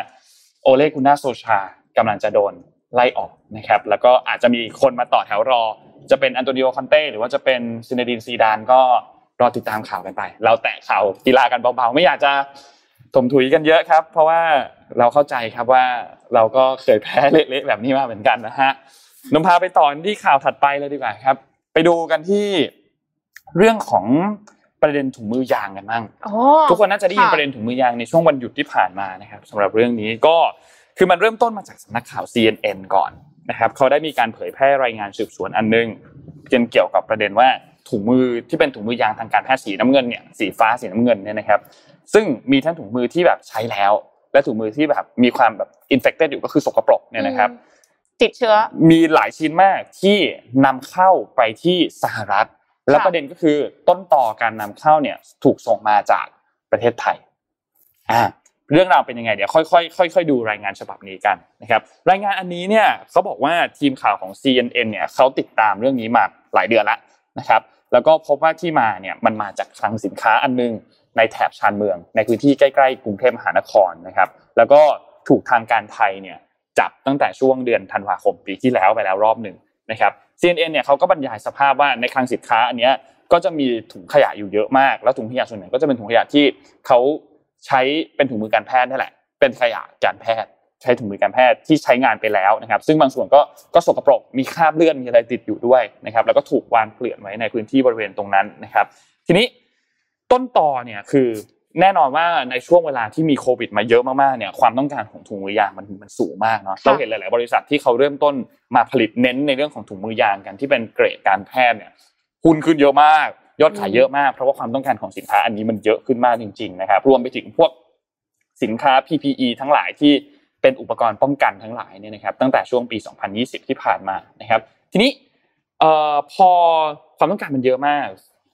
C: โอเลกุนนาร์โซลชากำลังจะโดน ไล่ออกนะครับแล้วก็อาจจะมีคนมาต่อแถวรอ จะเป็นอันโตนิโอคอนเต้หรือว่าจะเป็นซินเดดินซีดานก็รอติดตามข่าวกันไป เราแตะข่าวกีฬากันเบาๆ ไม่อยากจะถมทับกันเยอะครับ เพราะว่าเราเข้าใจครับว่าเราก็เคยแพ้เละๆแบบนี้มาเหมือนกันนะฮะนนท์พาไปต่อที่ข่าวถัดไปเลยดีกว่าครับ ไปดูกันที่เรื่องของประเด็นถุงมือยางกันบ้าง
D: อ๋อ
C: ทุกคนน่าจะได้ยิน
D: ค่ะ
C: ประเด็นถุงมือยางในช่วงวันหยุดที่ผ่านมานะครับสำหรับเรื่องนี้ก็ คือมันเริ่มต้นมาจากสำนักข่าว CNN ก่อนนะครับเขาได้มีการเผยแพร่รายงานสืบสวนอันหนึงเกี่ยวกับประเด็นว่าถุงมือที่เป็นถุงมือยางทางการแพทย์สีน้ำเงินเนี่ยสีฟ้าสีน้ำเงินเนี่ยนะครับ ซึ่งมีทั้งถุงมือที่แบบใช้แล้ว และถุงมือที่แบบมีความแบบอินเฟ t เ d อยู่ก็คือสกปรกเนี่ยนะครับ
D: ติดเชื้อ
C: มีหลายชิ้นมากที่นำเข้าไปที่สหรัฐ แล้วประเด็นก็คือต้นต่อการนำเข้าเนี่ยถูกส่งมาจากประเทศไทยอ่า เรื่องราวเป็นยังไงเดี๋ยวค่อยๆค่อยๆดูรายงานฉบับนี้กันนะครับรายงานอันนี้เนี่ยเขาบอกว่าทีมข่าวของ CNN เนี่ยเขาติดตามเรื่องนี้มาหลายเดือนล้วนะครับแล้วก็พบว่าที่มาเนี่ยมันมาจากคลังสินค้าอันนึงในแถบชานเมือง ในพื้นที่ใกล้ๆกรุงเทพมหานครนะครับแล้วก็ถูกทางการไทยเนี่ยจับตั้งแต่ช่วงเดือนธันวาคมปีที่แล้วไปแล้วรอบหนึ่งนะครับ CNN เนี่ยเขาก็บรรยายสภาพว่าในคลังสินค้าอันเนี้ยก็จะมีถุงขยะอยู่เยอะมาก แล้วถุงขยะส่วนใหญ่ก็จะเป็นถุงขยะที่เขา ใช้เป็นถุงมือการแพทย์นี่แหละ เป็นขยะการแพทย์ ใช้ถุงมือการแพทย์ที่ใช้งานไปแล้วนะครับ ซึ่งบางส่วนก็ก็สกปรกมีคราบเลือดมีอะไรติดอยู่ด้วยนะครับ แล้วก็ถูกวางเกลื่อนไว้ในพื้นที่บริเวณตรงนั้นนะครับ ทีนี้ต้นตอเนี่ยคือแน่นอนว่าในช่วงเวลาที่มีโควิดมาเยอะมากๆเนี่ยความต้องการของถุงมือยางมันมันสูงมากเนาะเราเห็นหลาย ๆ บริษัทที่เขาเริ่มต้นมาผลิตเน้นในเรื่องของถุงมือยางกันที่เป็นเกรดการแพทย์เนี่ยหุ้นขึ้นเยอะมาก ยอดขายเยอะมากเพราะว่าความต้องการของสินค้าอันนี้มันเยอะขึ้นมากจริง ๆ นะครับ รวมไปถึงพวกสินค้า PPE ทั้งหลายที่เป็นอุปกรณ์ป้องกันทั้งหลายเนี่ยนะครับ ตั้งแต่ช่วงปี 2020 ที่ผ่านมานะครับ ทีนี้เอ่อพอความต้องการมันเยอะมาก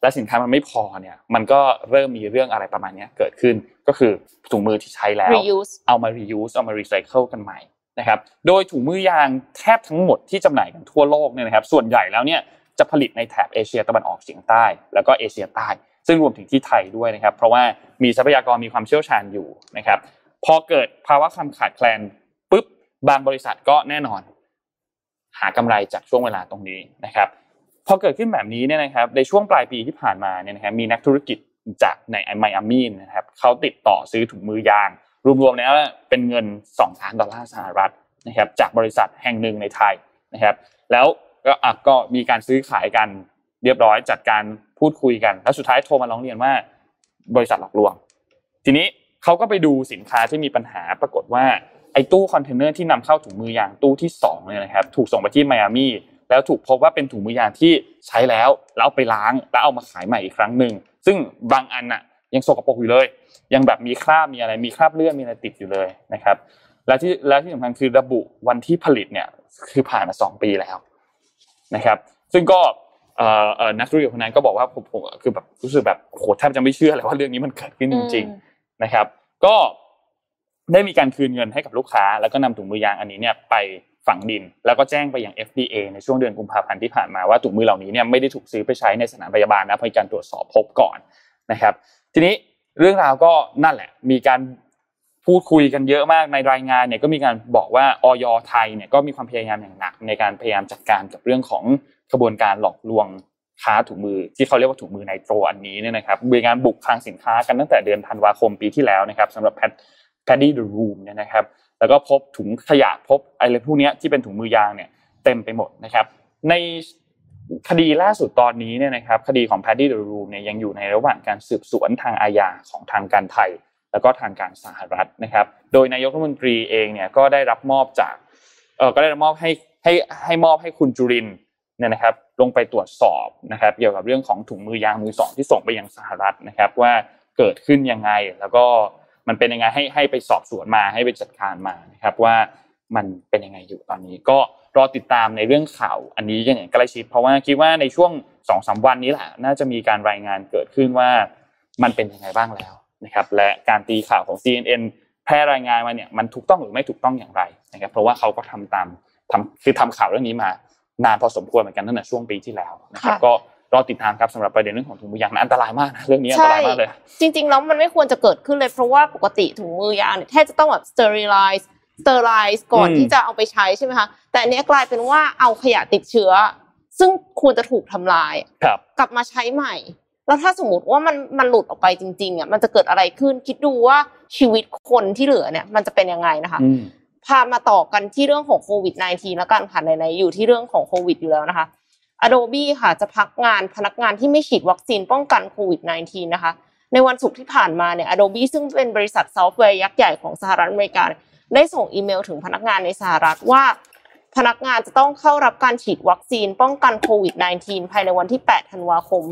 C: และสินค้ามันไม่พอเนี่ยมันก็เริ่มมีเรื่องอะไรประมาณนี้เกิดขึ้นก็คือถุงมือที่ใช้แล้ว
D: reuse
C: เอามา reuse เอามา recycle กันใหม่นะครับ โดยถุงมือยางแทบทั้งหมดที่จำหน่ายกันทั่วโลกเนี่ยนะครับ ส่วนใหญ่แล้วเนี่ย จะผลิตในแถบเอเชียตะวันออกเฉียงใต้ แล้วก็เอเชียใต้ ซึ่งรวมถึงที่ไทยด้วยนะครับ เพราะว่ามีทรัพยากรมีความเชี่ยวชาญอยู่นะครับ พอเกิดภาวะความขาดแคลนปุ๊บบางบริษัทก็แน่นอน หากำไรจากช่วงเวลาตรงนี้นะครับ พอเกิดขึ้นแบบนี้เนี่ยนะครับ ในช่วงปลายปีที่ผ่านมาเนี่ยนะครับมีนักธุรกิจจากในไมอามีนะครับเขาติดต่อซื้อถุงมือยาง รวมๆแล้วเป็นเงิน2ล้านดอลลาร์สหรัฐนะครับจากบริษัทแห่งหนึ่งในไทยนะครับ แล้ว ก็อะก็มีการซื้อขายกันเรียบร้อยจัดการพูดคุยกัน แล้วสุดท้ายโทรมาร้องเรียนว่า บริษัทหลอกลวง ทีนี้เขาก็ไปดูสินค้าที่มีปัญหาปรากฏว่าไอ้ตู้คอนเทนเนอร์ที่นำเข้าถุงมือยางตู้ที่2เนี่ยนะครับถูกส่งไปที่ไมอามี่แล้วถูกพบว่าเป็นถุงมือยางที่ใช้แล้วแล้วไปล้างแล้วเอามาขายใหม่อีกครั้งหนึ่งซึ่งบางอันน่ะยังสกปรกอยู่เลย ยังแบบมีคราบมีอะไรมีคราบเลือดมีอะไรติดอยู่เลยนะครับและที่และที่สำคัญคือระบุวันที่ผลิตเนี่ยคือผ่านมาสองปีแล้ว นะครับ ซึ่งก็เอ่อเอ่อนักธุรกิจคนนั้นก็บอกว่าผมผมคือแบบรู้สึกแบบโหแทบจะไม่เชื่อเลยว่าเรื่องนี้มันเกิดขึ้นจริง ๆนะครับ ก็ได้มีการคืนเงินให้กับลูกค้า แล้วก็นำถุงมือยางอันนี้เนี่ยไปฝังดิน แล้วก็แจ้งไปยัง FDA ในช่วงเดือนกุมภาพันธ์ที่ผ่านมาว่าถุงมือเหล่านี้เนี่ยไม่ได้ถูกซื้อไปใช้ในสถานพยาบาลนะเพราะการตรวจสอบพบก่อนนะครับ ทีนี้เรื่องราวก็นั่นแหละ มีการ พูดคุยกันเยอะมากในรายงานเนี่ยก็มีการบอกว่าอย.ไทยเนี่ยก็มีความพยายามอย่างหนักในการพยายามจัดการกับเรื่องของกระบวนการหลอกลวงค้าถุงมือที่เขาเรียกว่าถุงมือไนไตรอันนี้เนี่ยนะครับมีการบุกคลังสินค้ากันตั้งแต่เดือนธันวาคมปีที่แล้วนะครับสำหรับแพดแพดดี้เดอะรูมเนี่ยนะครับแล้วก็พบถุงขยะพบอะไรพวกนี้ที่เป็นถุงมือยางเนี่ยเต็มไปหมดนะครับในคดีล่าสุดตอนนี้เนี่ยนะครับคดีของ Paddy the Room เนี่ยยังอยู่ในระหว่างการสืบสวนทางอาญาของทางการไทย แล้วก็ทางการสหรัฐนะครับ โดยนายกรัฐมนตรีเองเนี่ยก็ได้รับมอบจากเออก็ได้รับมอบให้ให้ให้มอบให้คุณจุรินเนี่ยนะครับลงไปตรวจสอบนะครับ เกี่ยวกับเรื่องของถุงมือยางมือสองที่ส่งไปยังสหรัฐนะครับ ว่าเกิดขึ้นยังไงแล้วก็มันเป็นยังไงให้ให้ไปสอบสวนมาให้ไปจัดการมานะครับว่ามันเป็นยังไงอยู่ตอนนี้ ก็รอติดตามในเรื่องข่าวอันนี้อย่างใกล้ชิดเพราะว่าคิดว่าในช่วงสองสาวันนี้แหละน่าจะมีการรายงานเกิดขึ้นว่ามันเป็นยังไงบ้างแล้ว นะครับและการตีข่าวของ CNN แพร่รายงานมาเนี่ยมันถูกต้องหรือไม่ถูกต้องอย่างไรนะครับเพราะว่าเขาก็ทำตามทำคือทำข่าวเรื่องนี้มานานพอสมควรเหมือนกันตั้งแต่ช่วงปีที่แล้วนะครับก็รอติดตามครับสำหรับประเด็นเรื่องของถุงมือยางอันตรายมากนะเรื่องนี้อันตรายมากเลย
D: จริงๆแล้วมันไม่ควรจะเกิดขึ้นเลยเพราะว่าปกติถุงมือยางเนี่ยแทบจะต้องแบบ sterilize sterilize ก่อน
C: อืม
D: ที่จะเอาไปใช้ใช่ไหมคะแต่อันเนี้ยกลายเป็นว่าเอาขยะติดเชื้อ ซึ่งควรจะถูกทำลาย
C: ครับ
D: กลับมาใช้ใหม่ แล้วถ้าสมมติว่ามันมันหลุดออกไปจริงๆอะมันจะเกิดอะไรขึ้น คิดดูว่าชีวิตคนที่เหลือเนี่ย มันจะเป็นยังไงนะคะ
C: อืม
D: พามาต่อกันที่เรื่องของโควิด -19 แล้วกันค่ะไหนๆอยู่ที่เรื่องของโควิดอยู่แล้วนะคะ Adobe ค่ะจะพักงานพนักงานที่ไม่ฉีดวัคซีนป้องกันโควิด -19 นะคะ ในวันศุกร์ที่ผ่านมาเนี่ย Adobe ซึ่งเป็นบริษัทซอฟต์แวร์ยักษ์ใหญ่ของสหรัฐอเมริกา ได้ส่งอีเมลถึงพนักงานในสหรัฐว่า พนักงานจะต้องเข้ารับการฉีดวัคซีนป้องกันโควิด -19 ภายในวันที่ 8 ธันวาคม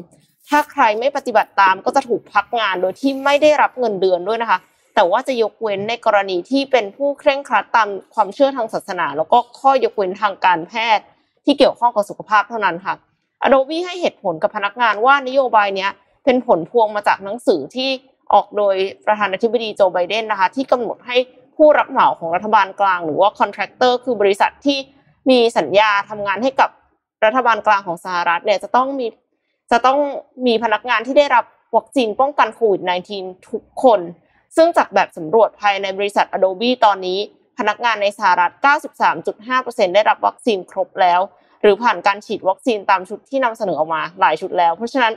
D: ถ้าใครไม่ปฏิบัติตามก็จะถูกพักงานโดยที่ไม่ได้รับเงินเดือนด้วยนะคะ แต่ว่าจะยกเว้นในกรณีที่เป็นผู้เคร่งครัดตามความเชื่อทางศาสนา แล้วก็ข้อยกเว้นทางการแพทย์ที่เกี่ยวข้องกับสุขภาพเท่านั้นค่ะ Adobe ให้เหตุผลกับพนักงานว่านโยบายเนี้ยเป็นผลพวงมาจากหนังสือที่ออกโดยประธานาธิบดีโจไบเดนนะคะ ที่กำหนดให้ผู้รับเหมาของรัฐบาลกลาง หรือว่าคอนแทคเตอร์คือบริษัทที่มีสัญญาทำงานให้กับรัฐบาลกลางของสหรัฐเนี่ยจะต้องมี จะต้องมีพนักงานที่ได้รับวัคซีนป้องกันโควิด -19 ทุกคน ซึ่งจากแบบสำรวจภายในบริษัท Adobe ตอนนี้ พนักงานในสหรัฐ 93.5%ได้รับวัคซีนครบแล้ว หรือผ่านการฉีดวัคซีนตามชุดที่นำเสนอออกมาหลายชุดแล้ว เพราะฉะนั้น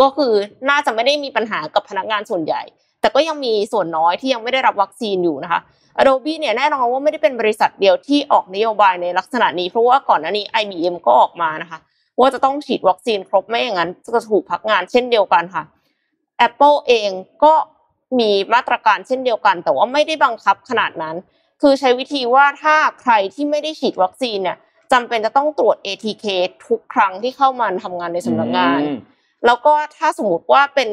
D: ก็คือน่าจะไม่ได้มีปัญหากับพนักงานส่วนใหญ่ แต่ก็ยังมีส่วนน้อยที่ยังไม่ได้รับวัคซีนอยู่นะคะ Adobe เนี่ยแน่นอนว่าไม่ได้เป็นบริษัทเดียวที่ออกนโยบายในลักษณะนี้ เพราะว่าก่อนหน้านี้ IBM ก็ออกมานะคะ ว่าจะต้องฉีดวัคซีนครบไม่อย่างนั้นจะถูกพักงานเช่นเดียวกันค่ะ Apple เองก็มีมาตรการเช่นเดียวกัน แต่ว่าไม่ได้บังคับขนาดนั้น คือใช้วิธีว่าถ้าใครที่ไม่ได้ฉีดวัคซีนเนี่ยจำเป็นจะต้องตรวจ ATK ทุกครั้งที่เข้ามาทำงานในสำนักงาน แล้วก็ถ้าสมมติว่าเป็น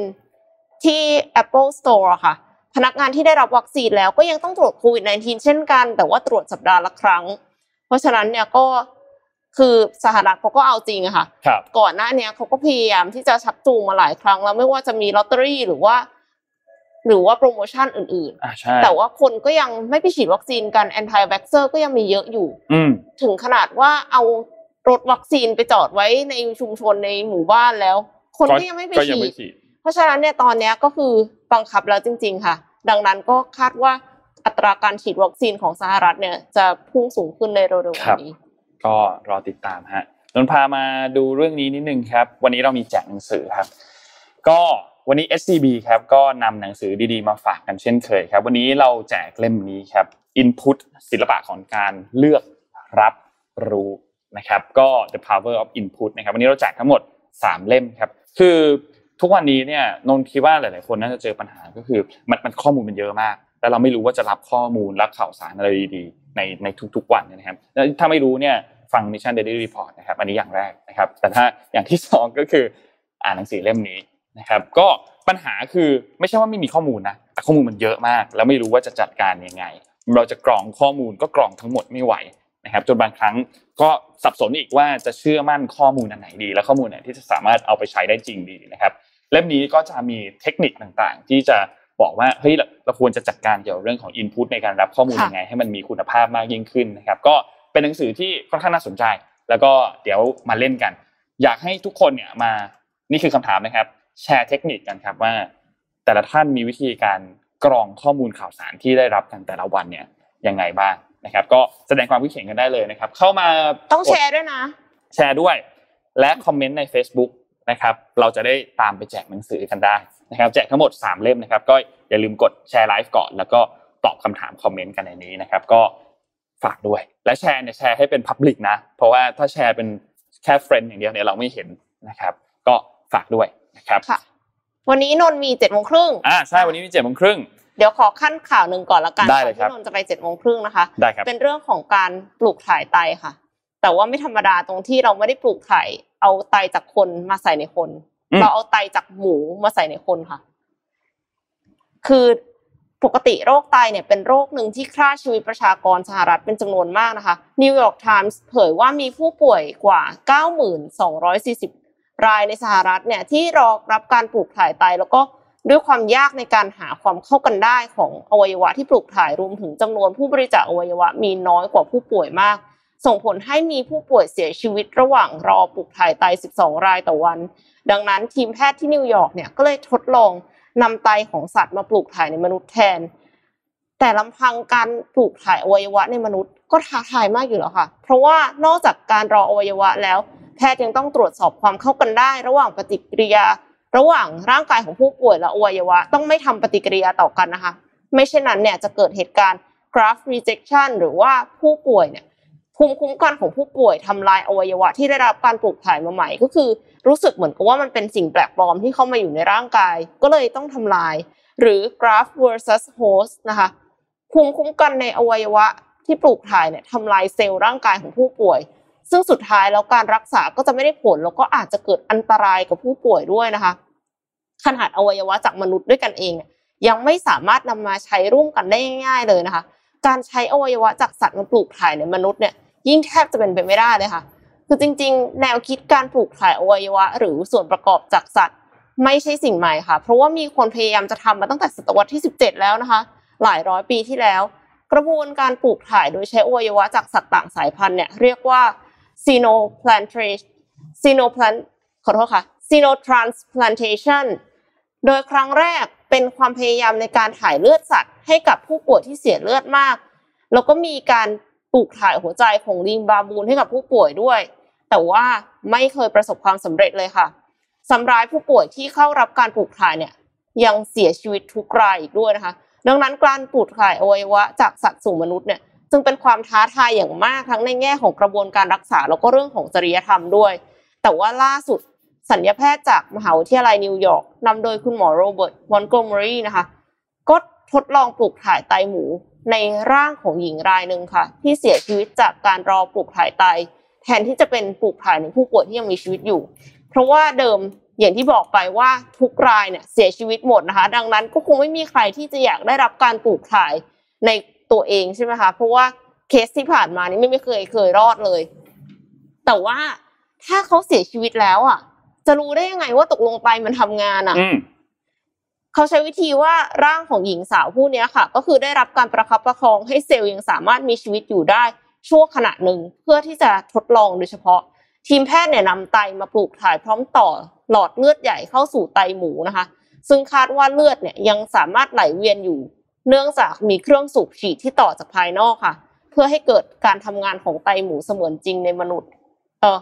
D: ที่ Apple Store ค่ะ พนักงานที่ได้รับวัคซีนแล้วก็ยังต้องตรวจโควิด -19 เช่นกัน แต่ว่าตรวจสัปดาห์ละครั้ง เพราะฉะนั้นเนี่ยก็ คือสหรัฐเขาก็เอาจริงอะค่ะ
C: ครับ
D: ก่อนหน้าเนี้ยเขาก็พยายามที่จะชักจูงมาหลายครั้งแล้วไม่ว่าจะมีลอตเตอรี่หรือว่า หรือว่าโปรโมชั่นอื่น
C: อ่าใช่
D: ๆแต่ว่าคนก็ยังไม่ไปฉีดวัคซีนกัน anti-vaxxer ก็ยังมีเยอะอยู่
C: อืม
D: ถึงขนาดว่าเอารถวัคซีนไปจอดไว้ในชุมชนในหมู่บ้านแล้ว คนก็ยังไม่ไป
C: ก็ยัง
D: ฉี
C: ไม่
D: ด
C: ฉีด
D: เพราะฉะนั้นเนี่ยตอนเนี้ยก็คือบังคับแล้วจริง ๆ ค่ะ ดังนั้นก็คาดว่าอัตราการฉีดวัคซีนของสหรัฐเนี่ยจะพุ่งสูงขึ้นในเร็วๆ
C: ครับ
D: นี้
C: ก็รอติดตามฮะนนท์พามาดูเรื่องนี้นิดนึงครับ วันนี้เรามีแจกหนังสือครับ ก็วันนี้ SCB ครับก็นำหนังสือดีๆมาฝากกันเช่นเคยครับ วันนี้เราแจกเล่มนี้ครับ Input ศิลปะของการเลือกรับรู้นะครับก็ The Power of Input นะครับวันนี้เราแจกทั้งหมด 3 เล่มครับ คือทุกวันนี้เนี่ยนนท์คิดว่าหลาย ๆ คนน่าจะเจอปัญหาก็คือมันมันข้อมูลมันเยอะมาก แล้วเราไม่รู้ว่าจะรับข้อมูลรับข่าวสารอะไรดีๆในในทุกๆวันนะครับแล้วถ้าไม่รู้เนี่ยฟัง Mission Daily Report นะครับอันนี้อย่างแรกนะครับ แต่ถ้าอย่างที่สองก็คืออ่านหนังสือเล่มนี้นะครับก็ปัญหาคือไม่ใช่ว่าไม่มีข้อมูลนะแต่ข้อมูลมันเยอะมาก แล้วไม่รู้ว่าจะจัดการยังไง เราจะกรองข้อมูลก็กรองทั้งหมดไม่ไหวนะครับจนบางครั้งก็สับสนอีกว่าจะเชื่อมั่นข้อมูลอันไหนดี และข้อมูลไหนที่จะสามารถเอาไปใช้ได้จริงดีนะครับเล่มนี้ก็จะมีเทคนิคต่างๆ ที่จะ บอกว่าเฮ้ยเราเราควรจะจัดการเกี่ยวกับเรื่องของ Input ในการรับข้อมูล
D: ค่ะ
C: ยังไง ให้มันมีคุณภาพมากยิ่งขึ้นนะครับ ก็เป็นหนังสือที่ค่อนข้างน่าสนใจ แล้วก็เดี๋ยวมาเล่นกัน อยากให้ทุกคนเนี่ยมานี่คือคำถามนะครับ แชร์เทคนิคกันครับว่า แต่ละท่านมีวิธีการกรองข้อมูลข่าวสารที่ได้รับกันแต่ละวันเนี่ยยังไงบ้างนะครับ ก็แสดงความคิดเห็นกันได้เลยนะครับ เข้ามา
D: ต้องแชร์ด้วยนะ
C: แชร์ด้วย และคอมเมนต์ใน Facebook นะครับ เราจะได้ตามไปแจกหนังสือกันได้ นะครับแจกทั้งหมด 3 เล่มนะครับ ก็อย่าลืมกดแชร์ไลฟ์ก่อน แล้วก็ตอบคำถามคอมเมนต์กันในนี้นะครับ ก็ฝากด้วย และแชร์เนี่ยแชร์ให้เป็น public นะ เพราะว่าถ้าแชร์เป็นแค่ friend อย่างเดียวเนี่ยเราไม่เห็นนะครับ ก็ฝากด้วยนะครับ
D: ค่ะวันนี้นนท์มีเจ็ดโมงครึ่ง
C: อ่าใช่วันนี้มีเจ็ดโมงครึ่ง
D: เดี๋ยวขอคั่นข่าวหนึ่งก่อนละกัน
C: ได้เลยครับ
D: ที่นนท์จะไปเจ็ดโมงครึ่งนะคะ
C: ได้ครับ
D: เป็นเรื่องของการปลูกถ่ายไตค่ะ แต่ว่าไม่ธรรมดาตรงที่เราไม่ได้ปลูกถ่ายเอาไตจากคนมาใส่ในคน
C: อืม
D: เราเอาไตจากหมูมาใส่ในคนค่ะ คือปกติโรคไตเนี่ยเป็นโรคหนึ่งที่ฆ่าชีวิตประชากรสหรัฐเป็นจำนวนมากนะคะนิวยอร์กไทมส์เผยว่ามีผู้ป่วยกว่า 9,240 รายในสหรัฐเนี่ยที่รอรับการปลูกถ่ายไต แล้วก็ด้วยความยากในการหาความเข้ากันได้ของอวัยวะที่ปลูกถ่ายรวมถึงจำนวนผู้บริจาคอวัยวะมีน้อยกว่าผู้ป่วยมาก ส่งผลให้มีผู้ป่วยเสียชีวิตระหว่างรอปลูกถ่ายไต 12 รายต่อวัน ดังนั้นทีมแพทย์ที่นิวยอร์กเนี่ยก็เลยทดลองนำไตของสัตว์มาปลูกถ่ายในมนุษย์แทน แต่ลำพังการปลูกถ่ายอวัยวะในมนุษย์ก็ท้าทายมากอยู่แล้วค่ะ เพราะว่านอกจากการรออวัยวะแล้ว แพทย์ยังต้องตรวจสอบความเข้ากันได้ ระหว่างปฏิกิริยา ระหว่างร่างกายของผู้ป่วยและอวัยวะ ต้องไม่ทำปฏิกิริยาต่อกันนะคะ ไม่เช่นนั้นเนี่ยจะเกิดเหตุการณ์ graft rejection หรือว่าผู้ป่วยเนี่ย ภูมิคุ้มกันของผู้ป่วยทำลายอวัยวะที่ได้รับการปลูกถ่ายมาใหม่ ก็คือรู้สึกเหมือนกับว่ามันเป็นสิ่งแปลกปลอมที่เข้ามาอยู่ในร่างกาย ก็เลยต้องทำลาย หรือ graft versus host นะคะภูมิคุ้มกันในอวัยวะที่ปลูกถ่ายเนี่ยทำลายเซลล์ร่างกายของผู้ป่วย ซึ่งสุดท้ายแล้วการรักษาก็จะไม่ได้ผลแล้วก็อาจจะเกิดอันตรายกับผู้ป่วยด้วยนะคะ ขนาดอวัยวะจากมนุษย์ด้วยกันเองเนี่ยยังไม่สามารถนำมาใช้ร่วมกันได้ง่าย ๆ เลยนะคะ การใช้อวัยวะจากสัตว์มาปลูกถ่ายในมนุษย์เนี่ย ยิ่งแทบจะเป็นไปไม่ได้เลยค่ะ คือจริง ๆ แนวคิดการปลูกถ่ายอวัยวะ หรือส่วนประกอบจากสัตว์ ไม่ใช่สิ่งใหม่ค่ะ เพราะว่ามีคนพยายามจะทำมาตั้งแต่ศตวรรษที่ 17 แล้วนะคะ หลายร้อยปีที่แล้ว กระบวนการปลูกถ่ายโดยใช้อวัยวะจากสัตว์ต่างสายพันธุ์เนี่ยเรียกว่า xenoplantation xenoplant ขอโทษค่ะ xenotransplantation โดยครั้งแรกเป็นความพยายามในการถ่ายเลือดสัตว์ ให้กับผู้ป่วยที่เสียเลือดมาก แล้วก็มีการ ปลูกถ่ายหัวใจของลิงบาบูนให้กับผู้ป่วยด้วย แต่ว่าไม่เคยประสบความสำเร็จเลยค่ะซ้ำร้ายผู้ป่วยที่เข้ารับการปลูกถ่ายเนี่ยยังเสียชีวิตทุกรายอีกด้วยนะคะ ดังนั้นการปลูกถ่ายอวัยวะจากสัตว์สู่มนุษย์เนี่ยจึงเป็นความท้าทายอย่างมากทั้งในแง่ของกระบวนการรักษาแล้วก็เรื่องของจริยธรรมด้วย แต่ว่าล่าสุดศัลยแพทย์จากมหาวิทยาลัยนิวยอร์กนำโดยคุณหมอโรเบิร์ตมอนต์โกเมอรีนะคะ ก็ทดลองปลูกถ่ายไตหมู ในร่างของหญิงรายหนึ่งค่ะ ที่เสียชีวิตจากการรอปลูกถ่ายไต แทนที่จะเป็นปลูกถ่ายในผู้ป่วยที่ยังมีชีวิตอยู่ เพราะว่าเดิมอย่างที่บอกไปว่าทุกรายเนี่ยเสียชีวิตหมดนะคะ ดังนั้นก็คงไม่มีใครที่จะอยากได้รับการปลูกถ่ายในตัวเองใช่ไหมคะเพราะว่าเคสที่ผ่านมานี่ไม่เคยเคยรอดเลย แต่ว่าถ้าเขาเสียชีวิตแล้วอะ จะรู้ได้ยังไงว่าตกลงไตมันทำงานอะ เขาใช้วิธีว่าร่างของหญิงสาวผู้นี้ค่ะ ก็คือได้รับการประคับประคองให้เซลล์ยังสามารถมีชีวิตอยู่ได้ชั่วขณะหนึ่งเพื่อที่จะทดลองโดยเฉพาะ ทีมแพทย์เนี่ยนำไตมาปลูกถ่ายพร้อมต่อหลอดเลือดใหญ่เข้าสู่ไตหมูนะคะ ซึ่งคาดว่าเลือดเนี่ยยังสามารถไหลเวียนอยู่ เนื่องจากมีเครื่องสูบฉีดที่ต่อจากภายนอกค่ะ เพื่อให้เกิดการทำงานของไตหมูเสมือนจริงในมนุษย์ เออ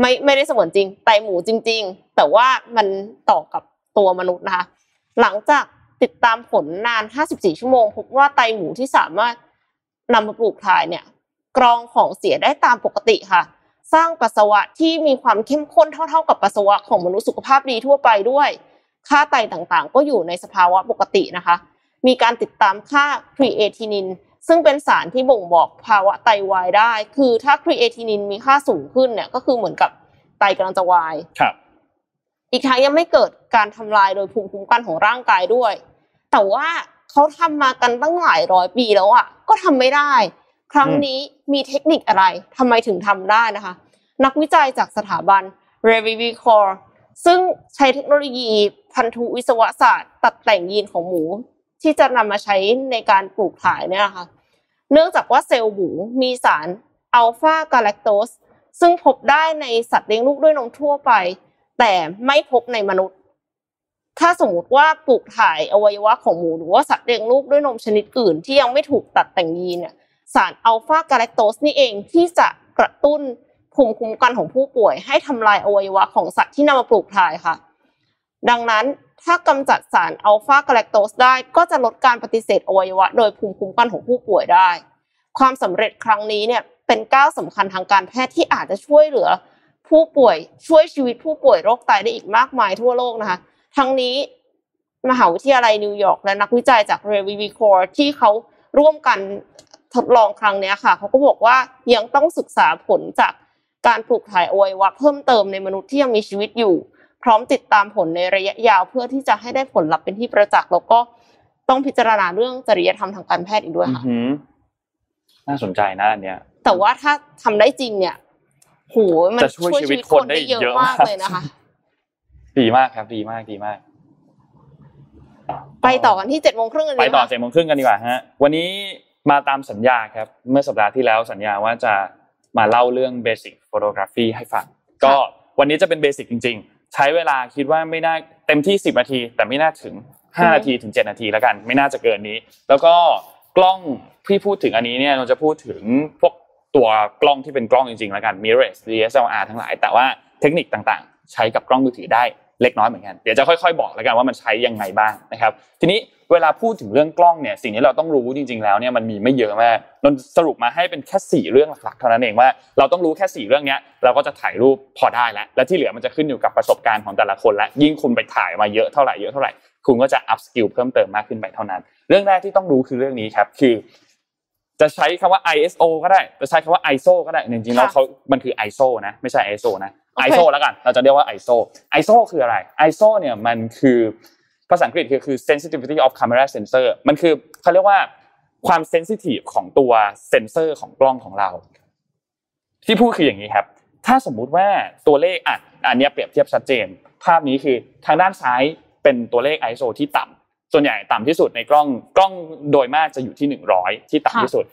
D: ไม่ไม่ได้เสมือนจริง ไตหมูจริง ๆ แต่ว่ามันต่อกับตัวมนุษย์นะคะ หลังจากติดตามผลนาน 54 ชั่วโมง พบว่าไตหมูที่สามารถนำมาปลูกถ่ายเนี่ยกรองของเสียได้ตามปกติค่ะ สร้างปัสสาวะที่มีความเข้มข้นเท่า ๆ กับปัสสาวะของมนุษย์สุขภาพดีทั่วไปด้วย ค่าไตต่างๆ ก็อยู่ในสภาวะปกตินะคะ มีการติดตามค่าครีเอตินีน ซึ่งเป็นสารที่บ่งบอกภาวะไตวายได้ คือถ้าครีเอตินีนมีค่าสูงขึ้นเนี่ยก็คือเหมือนกับไตกำลังจะวาย
C: ครับ
D: อีกทั้งยังไม่เกิดการทำลายโดยภูมิคุ้มกันของร่างกายด้วย แต่ว่าเขาทำมากันตั้งหลายร้อยปีแล้วอะ ก็ทำไม่ได้ ครั้งนี้มีเทคนิคอะไรทำไมถึงทำได้นะคะ นักวิจัยจากสถาบัน r e v i v i c o r ซึ่งใช้เทคโนโลยีพันธุวิศวศาสตร์ ตัดแต่งยีนของหมู ที่จะนำมาใช้ในการปลูกถ่ายเนี่ยนะคะเนื่องจากว่าเซลล์หมูมีสารอัลฟากาแลคโตสซึ่งพบได้ในสัตว์เลี้ยงลูกด้วยนมทั่วไป แต่ไม่พบในมนุษย์ ถ้าสมมติว่าปลูกถ่ายอวัยวะของหมูหรือว่าสัตว์เลี้ยงลูกด้วยนมชนิดอื่น ที่ยังไม่ถูกตัดแต่งยีนเนี่ยสารอัลฟากาแลคโตสนี่เองที่จะกระตุ้นภูมิคุ้มกันของผู้ป่วย ให้ทำลายอวัยวะของสัตว์ที่นำมาปลูกถ่ายค่ะ ดังนั้นถ้ากำจัดสารอัลฟากาแลคโตสได้ก็จะลดการปฏิเสธอวัยวะ โดยภูมิคุ้มกันของผู้ป่วยได้ ความสำเร็จครั้งนี้เนี่ยเป็นก้าวสำคัญทางการแพทย์ที่อาจจะช่วยเหลือ ผู้ป่วยช่วยชีวิตผู้ป่วยโรคไตได้อีกมากมายทั่วโลกนะคะ ทั้งนี้มหาวิทยาลัยนิวยอร์กและนักวิจัยจาก r e v i v i c o r ที่เขาร่วมกันทดลองครั้งเนี้ยค่ะเขาก็บอกว่ายังต้องศึกษาผลจากการปลูกถ่ายอวัยวะเพิ่มเติมในมนุษย์ที่ยังมีชีวิตอยู่ พร้อมติดตามผลในระยะยาวเพื่อที่จะให้ได้ผลลัพธ์เป็นที่ประจักษ์แล้วก็ต้องพิจารณาเรื่องจริยธรรมทางการแพทย์อีกด้วย
C: อือ
D: ค่ะ
C: หือน่าสนใจนะอันเนี้ย
D: แต่ว่าถ้าทำได้จริงเนี่ย โหมัน
C: จะช่วยชีวิตคนได้
D: เยอะ
C: เยอะ
D: มาก
C: มาก
D: เลยนะคะ
C: ดีมากครับ ดีมากดีมาก
D: ไปต่อกันที่เจ็ดโมงครึ่งกัน
C: ไป
D: เลย
C: ต่อ
D: ค่ะ
C: เจ็ดโมงครึ่งกันดีกว่าฮะ วันนี้มาตามสัญญาครับ เมื่อสัปดาห์ที่แล้วสัญญาว่าจะมาเล่าเรื่องเบสิ c โฟโตกราฟีให้ฟัง ก็วันนี้จะเป็นเบสิกจริง ๆ ใช้เวลาคิดว่าไม่น่าเต็มที่10นาที แต่ไม่น่าถึง5นาทีถึง7นาทีแล้วกัน ไม่น่าจะเกินนี้ แล้วก็กล้องที่พูดถึงอันนี้เนี่ยเราจะพูดถึงพวก ตัวกล้องที่เป็นกล้องจริงๆแล้วกัน mirrorless DSLR ทั้งหลาย แต่ว่าเทคนิคต่างๆ ใช้กับกล้องมือถือได้เล็กน้อยเหมือนกัน เดี๋ยวจะค่อยๆ บอกแล้วกันว่ามันใช้ยังไงบ้างนะครับ ทีนี้เวลาพูดถึงเรื่องกล้องเนี่ยสิ่งที่เราต้องรู้จริง ๆ แล้วเนี่ยมันมีไม่เยอะมากนนสรุปมาให้เป็นแค่สี่เรื่องหลักๆเท่านั้นเองว่าเราต้องรู้แค่สี่เรื่องเนี้ยเราก็จะถ่ายรูปพอได้แล้วและที่เหลือมันจะขึ้นอยู่กับประสบการณ์ของแต่ละคนและยิ่งคุณไปถ่ายมาเยอะเท่าไหร่เยอะเท่าไหร่คุณก็จะ up skill เพิ่มเติมมากขึ้นไปเท่านั้น เรื่องแรกที่ต้องรู้คือเรื่องนี้ครับคือ จะใช้คำว่า ISO ก็ได้ จะใช้คำว่า ISO ก็ได้ จริงๆแล้ว
D: ค่ะ
C: เขามันคือ ISO นะ ไม่ใช่ ISO นะ
D: โอเค
C: ISO แล้วกัน เราจะเรียกว่า ISO ISO คืออะไร ISO เนี่ยมันคือภาษาอังกฤษคือคือ sensitivity of camera sensor มันคือเขาเรียกว่าความ sensitive ของตัวเซนเซอร์ของกล้องของเรา ที่พูดคืออย่างนี้ครับ ถ้าสมมุติว่าตัวเลขอะอันนี้เปรียบเทียบชัดเจน ภาพนี้คือทางด้านซ้ายเป็นตัวเลข ISO ที่ต่ำ ส่วนใหญ่ต่ำที่สุดในกล้องกล้องโดยมากจะอยู่ที่ 100 ที่ต่ำที่สุด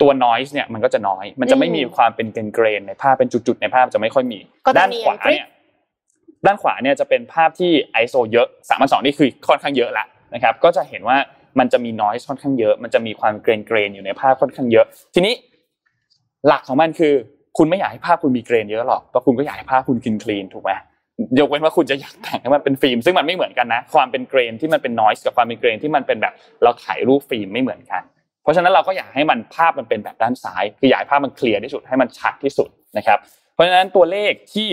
C: ตัว noise เนี่ยมันก็จะน้อย มันจะไม่มีความเป็นเกรนในภาพเป็นจุดๆในภาพจะไม่ค่อยมี ด้านขวาเนี่ยด้านขวาเนี่ยจะเป็นภาพที่ ISO เยอะสามพันสองนี่คือค่อนข้างเยอะละนะครับก็จะเห็นว่ามันจะมี noise ค่อนข้างเยอะ มันจะมีความเกรนเกรนอยู่ในภาพค่อนข้างเยอะ ทีนี้หลักของมันคือ คุณไม่อยากให้ภาพคุณมี grain เยอะหรอกเพราะคุณก็อยากให้ภาพคุณ clean clean ถูกไหม ยกเว้นว่าคุณจะอยากแต่งให้มันเป็นฟิล์มซึ่งมันไม่เหมือนกันนะ ความเป็น grain ที่มันเป็น noise กับความเป็น grain ที่มันเป็นแบบเราถ่ายรูปฟิล์มไม่เหมือนกัน เพราะฉะนั้นเราก็อยากให้มันภาพมันเป็นแบบด้านซ้าย คืออยากให้ภาพมัน clear ที่สุดให้มันชัดที่สุดนะครับ เพราะฉะนั้นตัวเลขที่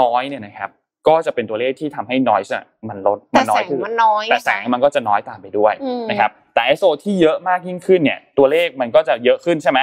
C: น้อยเนี่ยนะครับ ก็จะเป็นตัวเลขที่ทำให้ noise มันลดมันน้อยขึ้น
D: มันน้อย
C: แต่แสงมันก็จะน้อยตามไปด้วยนะครับแต่ ISO ที่เยอะมากยิ่งขึ้นเนี่ยตัวเลขมันก็จะเยอะขึ้นใช่ไหม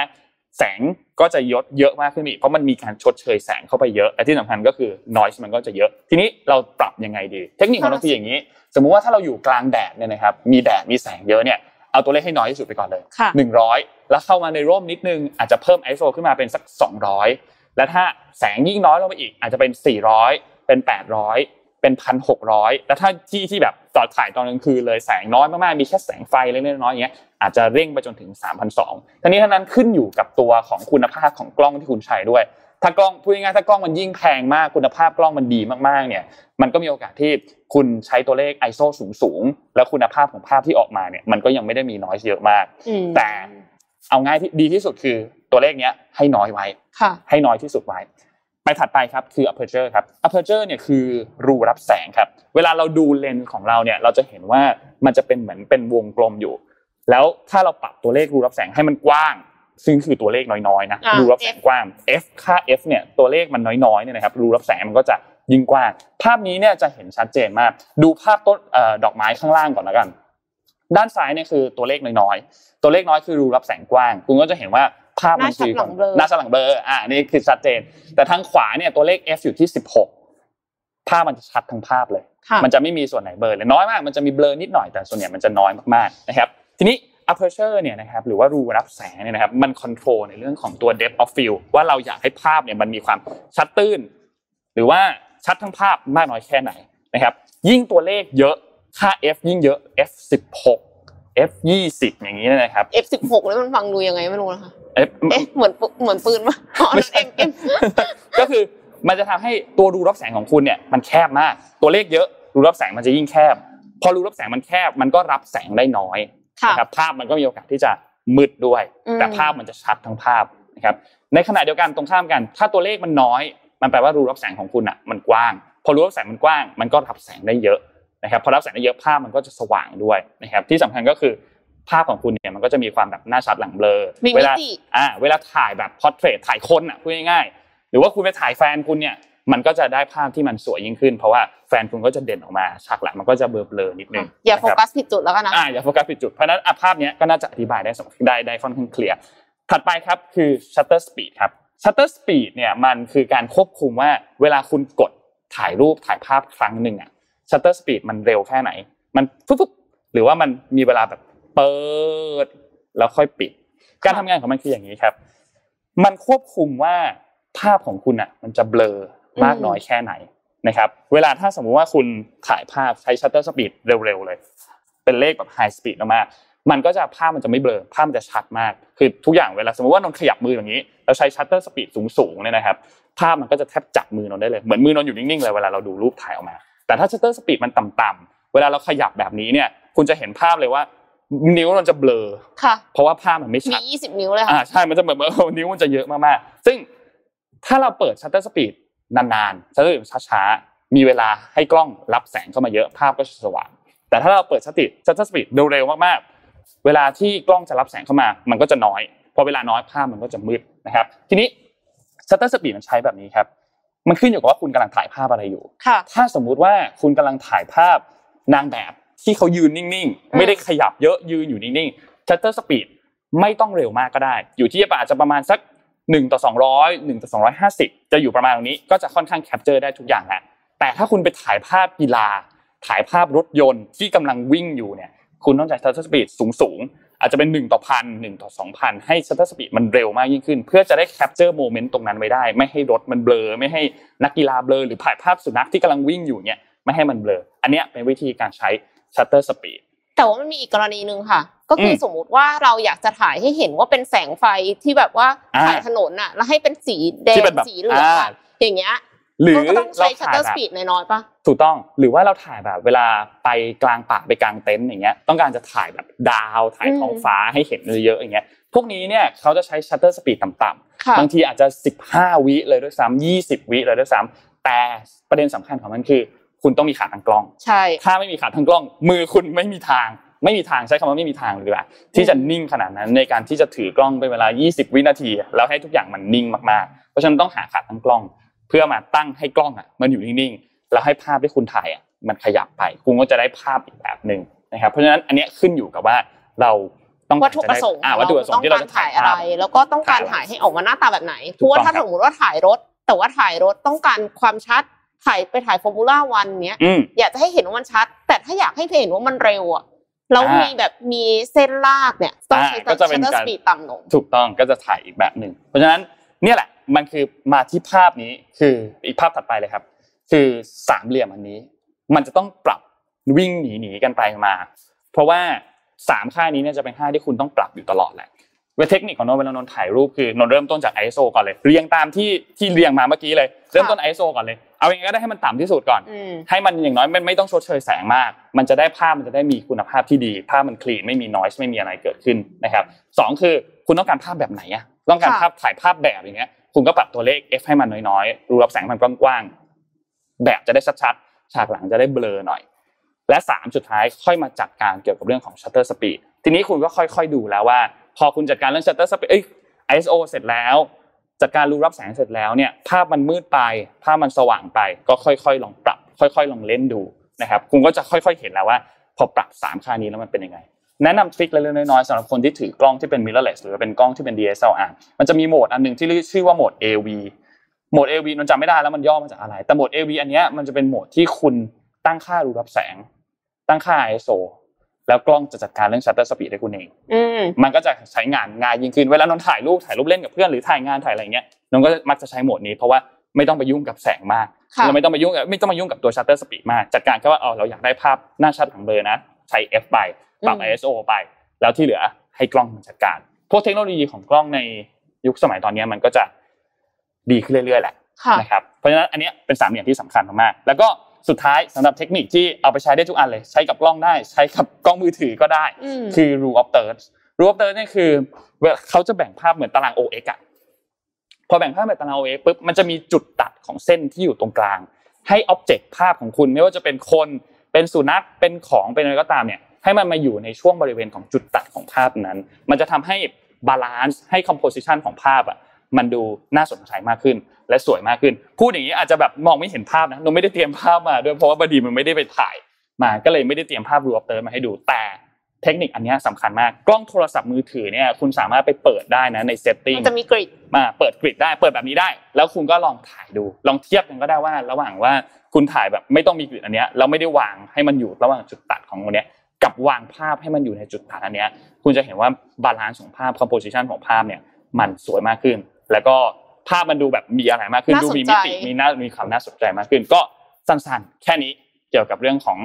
C: แสงก็จะยดเยอะมากขึ้นอีกเพราะมันมีการชดเชยแสงเข้าไปเยอะและที่สำคัญก็คือ noise มันก็จะเยอะ ทีนี้เราปรับยังไงดี เทคนิคของเราคืออย่างนี้ สมมุติว่าถ้าเราอยู่กลางแดดเนี่ยนะครับมีแดดมีแสงเยอะเนี่ยเอาตัวเลขให้น้อยที่สุดไปก่อนเลยหนึ่งร้อยแล้วเข้ามาในร่มนิดนึงอาจจะเพิ่ม ISO ขึ้นมาเป็นสักสองร้อยและถ้าแสงยิ่งน้อยลงไปอีกอาจจะเป็นสี่ร้อยเป็นแปดร้อย เป็นพันหกร้อยแล้วถ้าที่ที่แบบตอนถ่ายตอนกลางคืนเลยแสงน้อยมากๆมีแค่แสงไฟเล็กๆน้อยๆอย่างเงี้ยอาจจะเร่งไปจนถึง3,200ทั้งนี้ทั้งนั้นขึ้นอยู่กับตัวของคุณภาพของกล้องที่คุณใช้ด้วย ถ้ากล้องพูดง่ายๆถ้ากล้องมันยิ่งแพงมากคุณภาพกล้องมันดีมากๆเนี่ย มันก็มีโอกาสที่คุณใช้ตัวเลข ISO สูงๆแล้วคุณภาพของภาพที่ออกมาเนี่ยมันก็ยังไม่ได้มีน้อยเยอะมาก แต่เอาง่ายที่ดีที่สุดคือตัวเลขเนี้ยให้น้อยไว้ให้น้อยที่สุดไว้ ไปถัดไปครับคือ aperture ครับ aperture เนี่ยคือรูรับแสงครับ เวลาเราดูเลนส์ของเราเนี่ยเราจะเห็นว่ามันจะเป็นเหมือนเป็นวงกลมอยู่ แล้วถ้าเราปรับตัวเลขรูรับแสงให้มันกว้าง ซึ่งคือตัวเลขน้อยๆนะรูรับแสงกว้าง f ค่า f เนี่ยตัวเลขมันน้อยๆเนี่ยนะครับรูรับแสงมันก็จะยิ่งกว้าง ภาพนี้เนี่ยจะเห็นชัดเจนมาก ดูภาพต้นดอกไม้ข้างล่างก่อนแล้วกัน ด้านซ้ายเนี่ยคือตัวเลขน้อยๆตัวเลขน้อยคือรูรับแสงกว้าง คุณก็จะเห็นว่า ภาพมันคือหน้าชัดหลังเบลออ่านี่คือชัดเจน แต่ทางขวาเนี่ยตัวเลข f อยู่ที่สิบหกภาพมันจะชัดทั้งภาพเลย มันจะไม่มีส่วนไหนเบลอเลยน้อยมากมันจะมีเบลอนิดหน่อยแต่ส่วนใหญ่มันจะน้อยมากๆนะครับทีนี้ aperture เนี่ยนะครับหรือว่ารูรับแสงเนี่ยนะครับมัน control ในเรื่องของตัว depth of field ว่าเราอยากให้ภาพเนี่ยมันมีความชัดตื้น หรือว่าชัดทั้งภาพมากน้อยแค่ไหนนะครับยิ่งตัวเลขเยอะค่า f ยิ่งเยอะ f สิ บหก f ยี่สิบอย่างนี้นะครับ
D: f สิบหกแล้วมันฟังดูยังไงไม่รู้นะคะเอ๊ะเหมือนเหมือนปืนมั้ไม่ใช่เอ็ม
C: ก็คือมันจะทำให้ตัวรูรับแสงของคุณเนี่ยมันแคบมาก ตัวเลขเยอะรูรับแสงมันจะยิ่งแคบ พอรูรับแสงมันแคบมันก็รับแสงได้น้อยนะครับภาพมันก็มีโอกาสที่จะมืดด้วย แต่ภาพมันจะชัดทั้งภาพนะครับในขณะเดียวกันตรงข้ามกัน ถ้าตัวเลขมันน้อย มันแปลว่ารูรับแสงของคุณอะมันกว้าง พอรูรับแสงมันกว้าง มันก็รับแสงได้เยอะ นะครับพอรับแสงได้เยอะภาพมันก็จะสว่างด้วยนะครับที่สำคัญก็คือภาพของคุณเนี่ยมันก็จะมีความแบบหน้าชัดหลังเบลอ
D: เว
C: ลาอ่าเวลาถ่ายแบบ portrait ถ่ายคนอะพูดง่ายๆหรือว่าคุณไปถ่ายแฟนคุณเนี่ยมันก็จะได้ภาพที่มันสวยยิ่งขึ้น เพราะว่าแฟนคุณก็จะเด่นออกมาฉากหลังมันก็จะเบลอๆนิดนึง
D: อย่าโฟกัสผิดจุดแล้วกันนะ
C: อ่าอย่าโฟกัสผิดจุดเพราะนั้นภาพนี้ก็น่าจะอธิบายได้สมได้ได้ค่อนข้างเคลียร์ถัดไปครับคือ shutter speed ครับ shutter speed เนี่ยมันคือการควบคุมว่าเวลาคุณกดถ่ายรูปถ่ายภาพครั้งหนึ่งอะ shutter speed มันเร็วแค่ไหน มันปุ๊บหรือว่ามันมีเวลาแบบเปิด แล้วค่อยปิด การทำงานของมันคืออย่างนี้ครับ มันควบคุมว่าภาพของคุณอะ มันจะเบลอมากน้อยแค่ไหนนะครับ เวลาถ้าสมมุติว่าคุณถ่ายภาพใช้ shutter speed เร็วๆเลย เป็นเลขแบบ high speed มากมันก็จะภาพมันจะไม่เบลอภาพมันจะชัดมาก คือทุกอย่างเวลาสมมติว่านนขยับมืออย่างนี้เราใช้ shutter speed สูงๆเนี่ยนะครับ ภาพมันก็จะแทบจับมือนนได้เลยเหมือนมือนนอยู่นิ่งๆเลยเวลาเราดูรูปถ่ายออกมา แต่ถ้า shutter speed มันต่ำๆเวลาเราขยับแบบนี้เนี่ย คุณจะเห็นภาพเลยว่า นิ้วมันจะเบลอ
D: ค่ะ
C: เพราะว่าภาพมันไม่ชั
D: ดมียี่สิบนิ้วเลย
C: ค่ะอ่าใช่ มันจะเหมือนนิ้วมันจะเยอะมากๆ ซึ่งถ้าเราเปิด shutter speed นานๆชัตเตอร์ช้าๆ มีเวลาให้กล้องรับแสงเข้ามาเยอะภาพก็จะสว่าง แต่ถ้าเราเปิดชัตติ shutter speed เร็วๆมากๆ เวลาที่กล้องจะรับแสงเข้ามา มันก็จะน้อย พอเวลาน้อยภาพมันก็จะมืดนะครับ ทีนี้ shutter speed มันใช้แบบนี้ครับ มันขึ้นอยู่กับว่าคุณกำลังถ่ายภาพอะไรอยู่ถ้าสมมุติว่าคุณกำลังถ่ายภาพนางแบบที่เขายืนนิ่งๆ ไม่ได้ขยับเยอะยืนอยู่นิ่งๆ shutter speed ไม่ต้องเร็วมากก็ได้ อยู่ที่อาจจะประมาณสัก1ต่อ200 1ต่อ250 จะอยู่ประมาณตรงนี้ก็จะค่อนข้าง capture ได้ทุกอย่างแหละแต่ถ้าคุณไปถ่ายภาพกีฬา ถ่ายภาพรถยนต์ที่กำลังวิ่งอยู่เนี่ยคุณต้องใช้ shutter speed สูง อาจจะเป็น1ต่อพัน1ต่อ2,000ให้ shutter speed มันเร็วมากยิ่งขึ้น เพื่อจะได้ capture moment ตรงนั้นไว้ได้ ไม่ให้รถมันเบลอ ไม่ให้นักกีฬาเบลอ หรือถ่ายภาพสุนัขที่กำลังวิ่งอยู่เนี่ยไม่ให้มันเบลอ อันเนี้ยเป็นวิธีการใช้ shutter speed
D: แต่ว่ามันมีอีกกรณีหนึ่งค่ะ ก็คือสมมุติว่าเราอยากจะถ่ายให้เห็นว่าเป็นแสงไฟที่แบบว่าถ่ายถนนอะ แล้วให้เป็นสีแดงสีเหลืองอย่างเงี้ย
C: หรือ
D: เราต้องใช้ shutter speed น้อยๆปะ
C: ถูกต้องหรือว่าเราถ่ายแบบเวลาไปกลางป่าไปกลางเต็นท์อย่างเงี้ยต้องการจะถ่ายแบบดาวถ่ายท้องฟ้าให้เห็นเยอะๆอย่างเงี้ยพวกนี้เนี่ยเขาจะใช้ shutter speed ต่ำๆบางทีอาจจะ 15 วิเลยด้วยซ้ำ20 วิเลยด้วยซ้ำแต่ประเด็นสำคัญของมันคือ คุณต้องมีขาตั้งกล้อง
D: ใช่
C: ถ้าไม่มีขาตั้งกล้อง มือคุณไม่มีทาง ไม่มีทางใช้คำว่าไม่มีทางเลยว่าที่จะนิ่งขนาดนั้นในการที่จะถือกล้องเป็นเวลา 20 วินาที แล้วให้ทุกอย่างมันนิ่งมากๆ เพราะฉะนั้นต้องหาขาทางกล้อง เพื่อมาตั้งให้กล้องอะมันอยู่นิ่งๆแล้วให้ภาพที่คุณถ่ายอะมันขยับไป คุณก็จะได้ภาพอีกแบบหนึ่งนะครับเพราะฉะนั้นอันนี้ขึ้นอยู่กับว่าเราต้อง
D: วัตถุประสงค์
C: วัตถุประสงค์ที่เราจะถ่ายอะไร
D: แล้วก็ต้องการถ่ายให้ออกมาหน้าตาแบบไหนเพราะว่าถ้าสมมติว่าถ่ายรถ แต่ว่าถ่ายรถต้องการความชัดถ่ายไปถ่ายฟอร์มูล่าวันเนี้ยอยากจะให้เห็นว่ามันชัด แต่ถ้าอยากให้เห็นว่ามันเร็วอะแล้วมีแบบมีเส้นลากเนี่ยต้องใช้ shutter speed ต่ำลง
C: ถูกต้องก็จะถ่ายอีกแบบหนึ่งเพราะฉะนั้นเนี่ยแหละ มันคือมาที่ภาพนี้คืออีกภาพถัดไปเลยครับ คือสามเหลี่ยมอันนี้ มันจะต้องปรับวิ่งหนีหนีกันไปมา เพราะว่าสามค่านี้เนี่ยจะเป็นค่าที่คุณต้องปรับอยู่ตลอดแหละเวเทคนิคของนนเวลานนถ่ายรูปคือนนเริ่มต้นจาก ISO ก่อนเลย เรียงตามที่ที่เรียงมาเมื่อกี้เลย เริ่มต้น ISO ก่อนเลย เอาอย่างไงก็ได้ให้มันต่ำที่สุดก่อน ให้มันอย่างน้อยไม่ไม่ต้องชดเชยแสงมาก มันจะได้ภาพมันจะได้มีคุณภาพที่ดี ภาพมัน clean ไม่มี noise ไม่มีอะไรเกิดขึ้นนะครับสองคือคุณต้องการภาพแบบไหนอะต้องการภาพถ่ายภาพแบบอย่างเงี้ย คุณก็ปรับตัวเลข f ให้มันน้อยๆ รูรับแสงมันกว้างๆ แบบจะได้ชัดๆ ฉากหลังจะได้เบลอหน่อย และสามสุดท้ายค่อยมาจัดการเกี่ยวกับเรื่องของ shutter speed ทีนี้คุณก็ค่อยๆดูแล้วว่า พอคุณจัดการเรื่อง shutter speed เอ้ย ISO เสร็จแล้ว จัดการรูรับแสงเสร็จแล้วเนี่ย ภาพมันมืดไปภาพมันสว่างไป ก็ค่อยๆ ลองปรับ ค่อย ๆ ลองเล่นดูนะครับ คุณก็จะค่อยๆ เห็นแล้วว่า พอปรับสามค่านี้แล้วมันเป็นยังไง แนะนำทริคเล็กๆน้อยๆสำหรับคนที่ถือกล้องที่เป็น mirrorless หรือเป็นกล้องที่เป็น DSLR มันจะมีโหมดอันหนึ่งที่ชื่อว่าโหมด AV โหมด AV นนจำไม่ได้แล้วมันย่อมาจากอะไร แต่โหมด AV อันนี้มันจะเป็นโหมดที่คุณตั้งค่ารูรับแสง ตั้งค่า ISO แล้วกล้องจะจัดการเรื่อง shutter speed ให้คุณเองมันก็จะใช้งานง่ายยิ่งขึ้น เวลานนถ่ายรูปถ่ายรูปเล่นกับเพื่อนหรือถ่ายงานถ่ายอะไรเงี้ยนนก็มักจะใช้โหมดนี้เพราะว่าไม่ต้องไปยุ่งกับแสงมากเราไม่ต้องไปยุ่งไม่ต้องมายุ่งกับตัว shutter speed มาก จัดการแค่ว่าอ๋อเราอยากได้ภาพหน้าชัดของเบอร์นะ ใช้ F ไปปรับ ISO ไป แล้วที่เหลือให้กล้องจัดการ พวกเทคโนโลยีของกล้องในยุคสมัยตอนนี้มันก็จะดีขึ้นเรื่อยๆแหละนะครับเพราะฉะนั้นอันนี้เป็นสามอย่างที่สำคัญมากๆแล้วก็สุดท้ายสำหรับเทคนิคที่เอาไปใช้ได้ทุกอันเลย ใช้กับกล้องได้ใช้กับกล้องมือถือก็ได้ คือ rule of thirds rule of thirds นี่คือเขาจะแบ่งภาพเหมือนตาราง OX อะพอแบ่งภาพเป็นตาราง OX ปุ๊บมันจะมีจุดตัดของเส้นที่อยู่ตรงกลาง ให้ object ภาพของคุณไม่ว่าจะเป็นคน เป็นสุนัขเป็นของเป็นอะไรก็ตามเนี่ยให้มันมาอยู่ในช่วงบริเวณของจุดตัดของภาพนั้น มันจะทำให้ balance ให้ composition ของภาพอะมันดูน่าสนใจมากขึ้น และสวยมากขึ้น พูดอย่างนี้อาจจะแบบมองไม่เห็นภาพนะเราไม่ได้เตรียมภาพมาด้วยเพราะว่าบดีมันไม่ได้ไปถ่ายมาก็เลยไม่ได้เตรียมภาพรูปเตอร์มาให้ดูแต่เทคนิคอันนี้สำคัญมากกล้องโทรศัพท์มือถือเนี่ยคุณสามารถไปเปิดได้นะใน setting
D: จะมี grid
C: มาเปิด grid ได้เปิดแบบนี้ได้ แล้วคุณก็ลองถ่ายดู ลองเทียบกันก็ได้ว่า ระหว่างว่า คุณถ่ายแบบไม่ต้องมี grid อันนี้เราไม่ได้วางให้มันอยู่ระหว่างจุดตัดของตรงนี้กับวางภาพให้มันอยู่ในจุดฐานอันนี้คุณจะเห็นว่า balance ของภาพ composition ของภาพเนี่ยมันสวยมากขึ้น แล้วก็ภาพมันดูแบบมีอะไรมากขึ้นดูมีมิติมีน่ามีความน่าสนใจมากขึ้น ก็สั้นๆ แค่นี้เกี่ยวกับเรื่องของ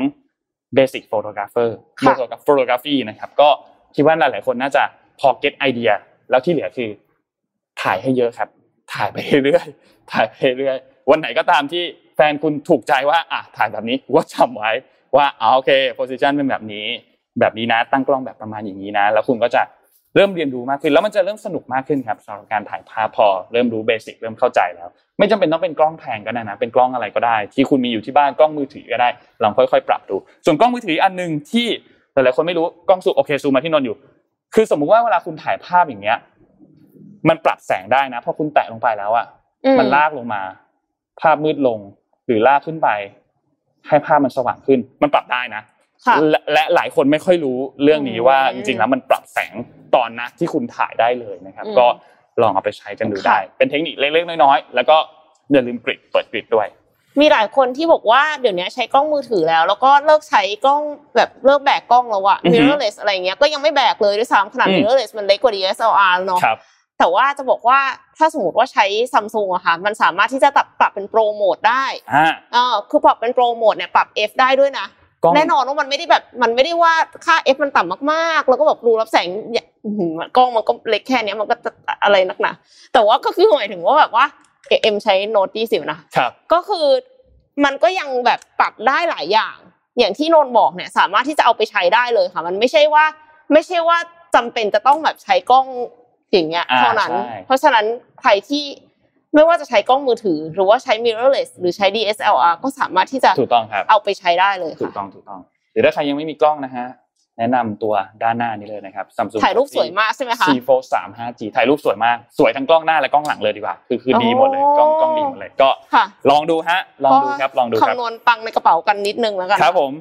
C: basic photographer photography นะครับก็คิดว่าหลายๆคนน่าจะพอ get idea แล้วที่เหลือคือถ่ายให้เยอะครับ ถ่ายไปเรื่อยถ่ายไปเรื่อยวันไหนก็ตามที่ แฟนคุณถูกใจว่าอะถ่ายแบบนี้ก็จำไว้ว่าอ๋อโอเค position เป็นแบบนี้ แบบนี้นะ ตั้งกล้องแบบประมาณอย่างนี้นะ แล้วคุณก็จะเริ่มเรียนรู้มากขึ้น แล้วมันจะเริ่มสนุกมากขึ้นครับสำหรับการถ่ายภาพพอเริ่มรู้ basic เริ่มเข้าใจแล้ว ไม่จำเป็นต้องเป็นกล้องแพงก็ได้นะ เป็นกล้องอะไรก็ได้ ที่คุณมีอยู่ที่บ้านกล้องมือถือก็ได้ลองค่อยๆ ปรับดูส่วนกล้องมือถืออันหนึ่งที่หลายๆคนไม่รู้กล้องซูโอเคซูมาที่นนอยู่ คือสมมุติว่าเวลาคุณถ่ายภาพอย่างเงี้ย มันปรับแสงได้นะพอคุณแตะลงไปแล้วอะมันลากลงมา ภาพมืดลง หรือลากขึ้นไป ให้ภาพมันสว่างขึ้น มันปรับได้นะและหลายคนไม่ค่อยรู้เรื่องนี้ว่าจริงๆแล้วมันปรับแสงตอนนะที่คุณถ่ายได้เลยนะครับ ก็ลองเอาไปใช้กันดูได้ เป็นเทคนิคเล็กๆน้อยๆแล้วก็อย่าลืมกริดเปิดกริดด้วย
D: มีหลายคนที่บอกว่าเดี๋ยวนี้ใช้กล้องมือถือแล้ว แล้วก็เลิกใช้กล้องแบบเลิกแบกกล้องแล้วอะ
C: อือฮึ
D: mirrorless อะไรเงี้ยก็ยังไม่แบกเลยด้วยซ้ำขนาด
C: อืม
D: mirrorless มันเล็กกว่า DSLR เนาะ
C: ครับ
D: แต่ว่าจะบอกว่าถ้าสมมติว่าใช้ซัมซุงอะค่ะมันสามารถที่จะปรับปรับเป็นโปรโหมดได้
C: อ่า
D: เออคือปรับเป็นโปรโหมดเนี่ยปรับ F ได้ด้วยนะ
C: กล้อง
D: แน่นอนว่ามันไม่ได้แบบมันไม่ได้ว่าค่า F มันต่ำมากๆ แล้วก็แบบรูรับแสงเนี่ยอื้อหือกล้องมันก็เล็กแค่เนี้ยมันก็จะอะไรนักหนาแต่ว่าก็คือหมายถึงว่าแบบว่าเอ็มใช้โน้ตยี่สิบนะ
C: ครับ
D: ก็คือมันก็ยังแบบปรับได้หลายอย่าง อย่างที่โนนบอกเนี่ยสามารถที่จะเอาไปใช้ได้เลยค่ะ มันไม่ใช่ว่า ไม่ใช่ว่าจำเป็นจะต้องแบบใช้กล้อง อย่างเงี้ย
C: อ่า
D: เท่านั้น
C: ใช่
D: เพราะฉะนั้นใครที่ไม่ว่าจะใช้กล้องมือถือ หรือว่าใช้ mirrorless หรือใช้ DSLR ก็สามารถที่จะ
C: ถูกต้องครับ
D: เอาไปใช้ได้เลย
C: ถูก
D: ค่ะ
C: ต้องถูกต้อง หรือถ้าใครยังไม่มีกล้องนะฮะแนะนำตัวด้านหน้านี้เลยนะครับ Samsung
D: ถ่ายรูปสวยมากใช่ไหมคะ
C: C Fold 3 5G ถ่ายรูปสวยมาก สวยทั้งกล้องหน้าและกล้องหลังเลยดีกว่า คือคือดีหมดเลย
D: โอ้
C: กล้องกล้องดีหมดเลย ก็
D: ค่ะ
C: ลองดูฮะ ลองดูครับ ลองดูครับ
D: คำนวณปังในกระเป๋ากันนิดนึงแล้วกัน
C: ครับผม